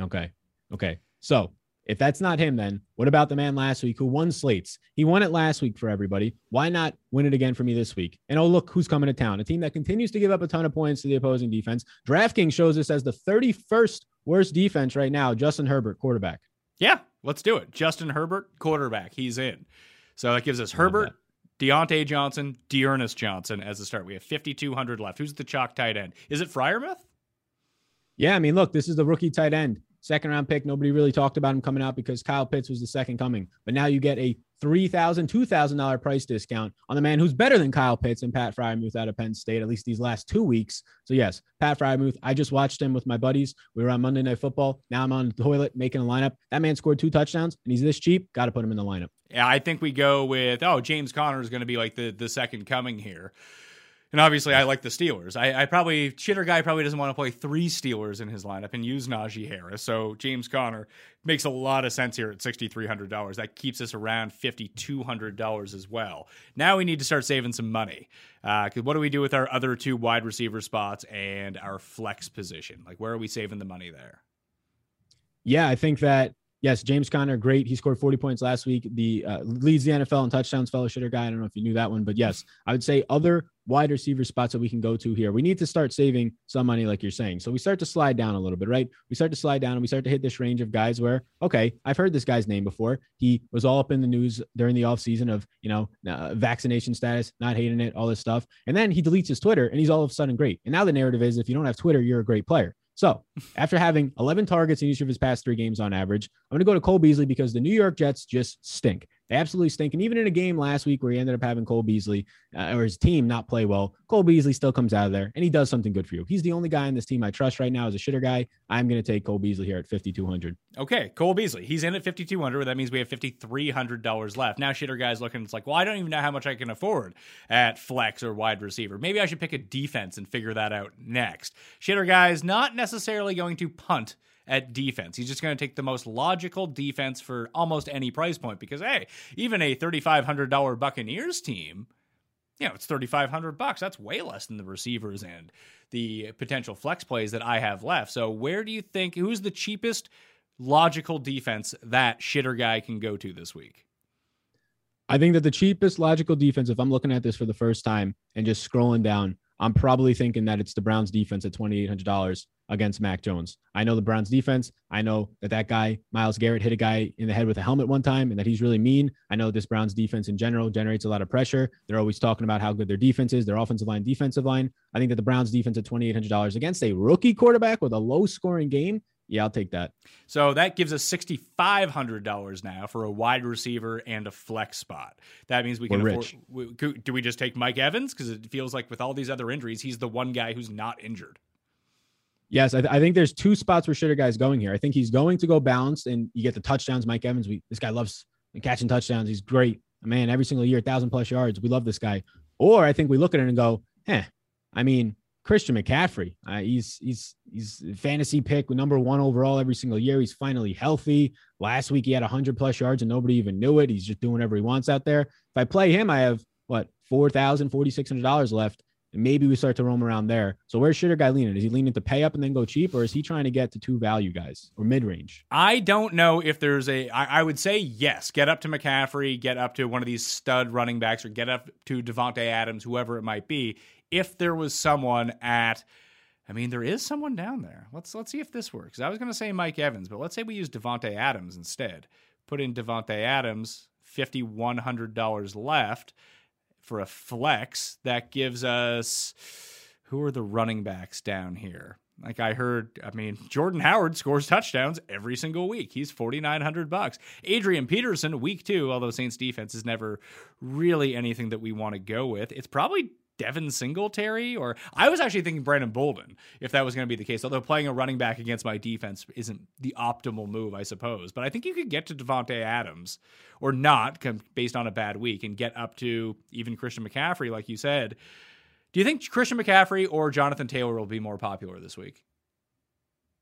Okay. Okay. So if that's not him, then what about the man last week who won slates? He won it last week for everybody. Why not win it again for me this week? And oh, look who's coming to town. A team that continues to give up a ton of points to the opposing defense. DraftKings shows us as the 31st worst defense right now. Justin Herbert, quarterback. Yeah, Let's do it. Justin Herbert, quarterback. He's in. So that gives us Herbert, Diontae Johnson, D'Ernest Johnson as the start. We have 5,200 left. Who's the chalk tight end? Is it Freiermuth? Yeah, I mean, look, this is the rookie tight end. Second round pick. Nobody really talked about him coming out because Kyle Pitts was the second coming. But now you get a $3,000, $2,000 price discount on the man who's better than Kyle Pitts and Pat Freiermuth out of Penn State, at least these last two weeks. So, yes, Pat Freiermuth, I just watched him with my buddies. We were on Monday Night Football. Now I'm on the toilet making a lineup. That man scored two touchdowns and he's this cheap. Got to put him in the lineup. I think we go with, oh, James Conner is going to be like the, the second coming here. And obviously, I like the Steelers. I, I, probably shitter guy probably doesn't want to play three Steelers in his lineup and use Najee Harris. So James Conner makes a lot of sense here at sixty three hundred dollars. That keeps us around fifty two hundred dollars as well. Now we need to start saving some money. Because uh, what do we do with our other two wide receiver spots and our flex position? Like, where are we saving the money there? Yeah, I think that yes, James Conner, great. He scored 40 points last week. The uh, leads the NFL in touchdowns, fellow shitter guy. I don't know if you knew that one, but yes, I would say other wide receiver spots that we can go to here. We need to start saving some money, like you're saying. So we start to slide down a little bit, right? We start to slide down and we start to hit this range of guys where, okay, I've heard this guy's name before. He was all up in the news during the offseason of, you know, uh, vaccination status, not hating it, all this stuff. And then he deletes his Twitter and he's all of a sudden great. And now the narrative is if you don't have Twitter, you're a great player. So after having 11 targets in each of his past three games on average, I'm going to go to Cole Beasley because the New York Jets just stink. They absolutely stink. And even in a game last week where he ended up having Cole Beasley uh, or his team not play well, Cole Beasley still comes out of there and he does something good for you. He's the only guy in this team I trust right now as a shitter guy. I'm going to take Cole Beasley here at 5,200. Okay, Cole Beasley. He's in at 5,200. That means we have $5,300 left. Now, shitter guy's looking, it's like, well, I don't even know how much I can afford at flex or wide receiver. Maybe I should pick a defense and figure that out next. Shitter guy's not necessarily going to punt at defense. He's just going to take the most logical defense for almost any price point because hey, even a $3500 Buccaneers team, you know, it's 3500 bucks. That's way less than the receivers and the potential flex plays that I have left. So, where do you think who's the cheapest logical defense that shitter guy can go to this week? I think that the cheapest logical defense, if I'm looking at this for the first time and just scrolling down, I'm probably thinking that it's the Browns defense at $2,800 against Mac Jones. I know the Browns defense. I know that that guy, Myles Garrett, hit a guy in the head with a helmet one time and that he's really mean. I know this Browns defense in general generates a lot of pressure. They're always talking about how good their defense is, their offensive line, defensive line. I think that the Browns defense at $2,800 against a rookie quarterback with a low scoring game yeah, I'll take that. So that gives us sixty five hundred dollars now for a wide receiver and a flex spot. That means we can We're afford. We, do we just take Mike Evans because it feels like with all these other injuries, he's the one guy who's not injured. Yes, I, th- I think there's two spots where shitter guy's going here. I think he's going to go balanced, and you get the touchdowns. Mike Evans, we this guy loves catching touchdowns. He's great, man. Every single year, thousand plus yards. We love this guy. Or I think we look at it and go, eh. I mean, Christian McCaffrey. Uh, he's he's he's fantasy pick number one overall every single year. He's finally healthy. Last week he had 100 plus yards and nobody even knew it. He's just doing whatever he wants out there. If I play him, I have what four thousand forty six hundred dollars left, maybe we start to roam around there. So where's Shitter guy leaning? Is he leaning to pay up and then go cheap, or is he trying to get to two value guys or mid range? I don't know if there's a. I, I would say yes. Get up to McCaffrey. Get up to one of these stud running backs, or get up to Davante Adams, whoever it might be if there was someone at I mean, there is someone down there. Let's let's see if this works. I was going to say Mike Evans, but let's say we use Davante Adams instead. Put in Davante Adams, fifty one hundred dollars left for a flex. That gives us who are the running backs down here? Like I heard, I mean, Jordan Howard scores touchdowns every single week. He's forty nine hundred bucks. Adrian Peterson, week two, although Saints defense is never really anything that we want to go with. It's probably Devin Singletary, or I was actually thinking Brandon Bolden if that was going to be the case. Although playing a running back against my defense isn't the optimal move, I suppose. But I think you could get to Davante Adams or not, based on a bad week, and get up to even Christian McCaffrey, like you said. Do you think Christian McCaffrey or Jonathan Taylor will be more popular this week?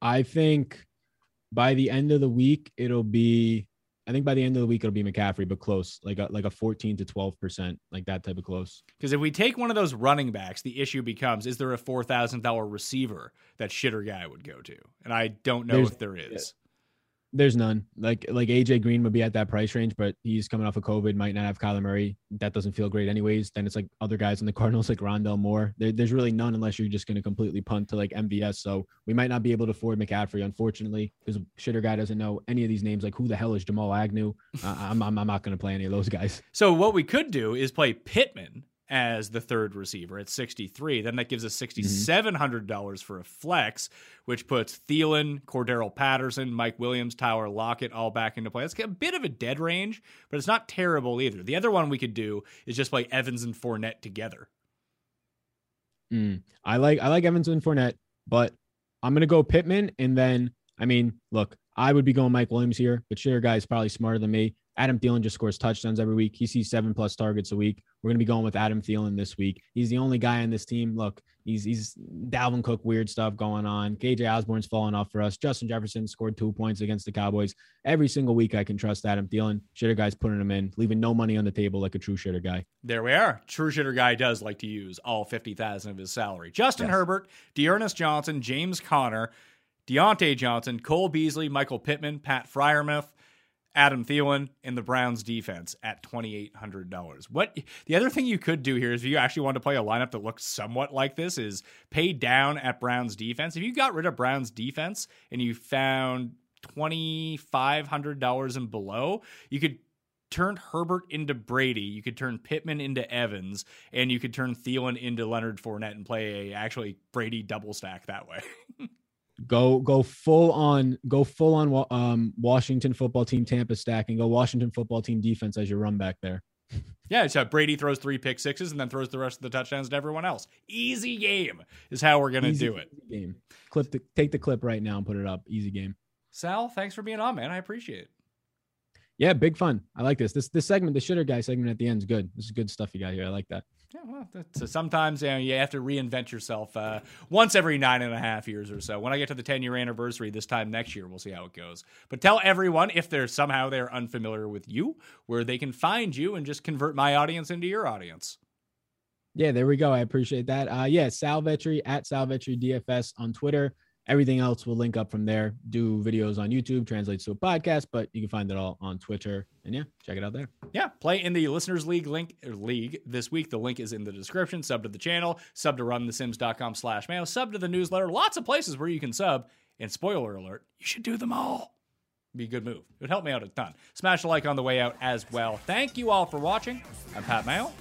I think by the end of the week, it'll be I think by the end of the week it'll be McCaffrey, but close, like a like a 14 to 12 percent, like that type of close. Because if we take one of those running backs, the issue becomes: is there a four thousand dollar receiver that shitter guy would go to? And I don't know There's, if there is. There's none. Like like AJ Green would be at that price range, but he's coming off of COVID, might not have Kyler Murray. That doesn't feel great anyways. Then it's like other guys in the Cardinals like Rondale Moore. There, there's really none unless you're just going to completely punt to like MVS. So we might not be able to afford McCaffrey, unfortunately, because shitter guy doesn't know any of these names. Like who the hell is Jamal Agnew? Uh, I'm, I'm I'm not going to play any of those guys. So what we could do is play Pittman as the third receiver at 63. Then that gives us $6,700 for a flex, which puts Thielen, Cordero Patterson, Mike Williams, Tyler Lockett all back into play. That's a bit of a dead range, but it's not terrible either. The other one we could do is just play Evans and Fournette together. Mm, I like I like Evans and Fournette, but I'm gonna go Pittman, and then I mean, look, I would be going Mike Williams here, but Shitter guy is probably smarter than me. Adam Thielen just scores touchdowns every week. He sees seven plus targets a week. We're gonna be going with Adam Thielen this week. He's the only guy on this team. Look, he's he's Dalvin Cook weird stuff going on. KJ Osborn's falling off for us. Justin Jefferson scored two points against the Cowboys. Every single week I can trust Adam Thielen. Shitter guy's putting him in, leaving no money on the table like a true shitter guy. There we are. True shitter guy does like to use all 50,000 of his salary. Justin Yes. Herbert, D'Ernest Johnson, James Conner, Diontae Johnson, Cole Beasley, Michael Pittman, Pat Freiermuth, Adam Thielen, in the Browns defense at $2,800. What the other thing you could do here is if you actually want to play a lineup that looks somewhat like this is pay down at Browns defense. If you got rid of Browns defense and you found $2,500 and below, you could turn Herbert into Brady, you could turn Pittman into Evans, and you could turn Thielen into Leonard Fournette and play a actually Brady double stack that way. Go go full on go full on um, Washington football team Tampa stack and go Washington football team defense as your run back there. yeah, so Brady throws three pick sixes and then throws the rest of the touchdowns to everyone else. Easy game is how we're gonna Easy- do it. easy Game. Clip the take the clip right now and put it up. Easy game. Sal, thanks for being on, man. I appreciate it. Yeah, big fun. I like this. This this segment, the shitter guy segment at the end is good. This is good stuff you got here. I like that. Yeah, well, that's, so sometimes you, know, you have to reinvent yourself uh, once every nine and a half years or so. When I get to the 10 year anniversary this time next year, we'll see how it goes. But tell everyone if they're somehow they're unfamiliar with you, where they can find you and just convert my audience into your audience. Yeah, there we go. I appreciate that. Uh, yeah, Sal Vetri at Sal Vetri DFS on Twitter. Everything else will link up from there. Do videos on YouTube, translates to a podcast, but you can find it all on Twitter. And yeah, check it out there. Yeah, play in the listeners league link or league this week. The link is in the description. Sub to the channel, sub to runthesims.com slash mayo, sub to the newsletter. Lots of places where you can sub. And spoiler alert, you should do them all. Be a good move. It would help me out a ton. Smash a like on the way out as well. Thank you all for watching. I'm Pat Mayo.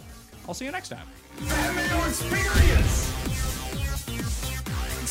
I'll see you next time.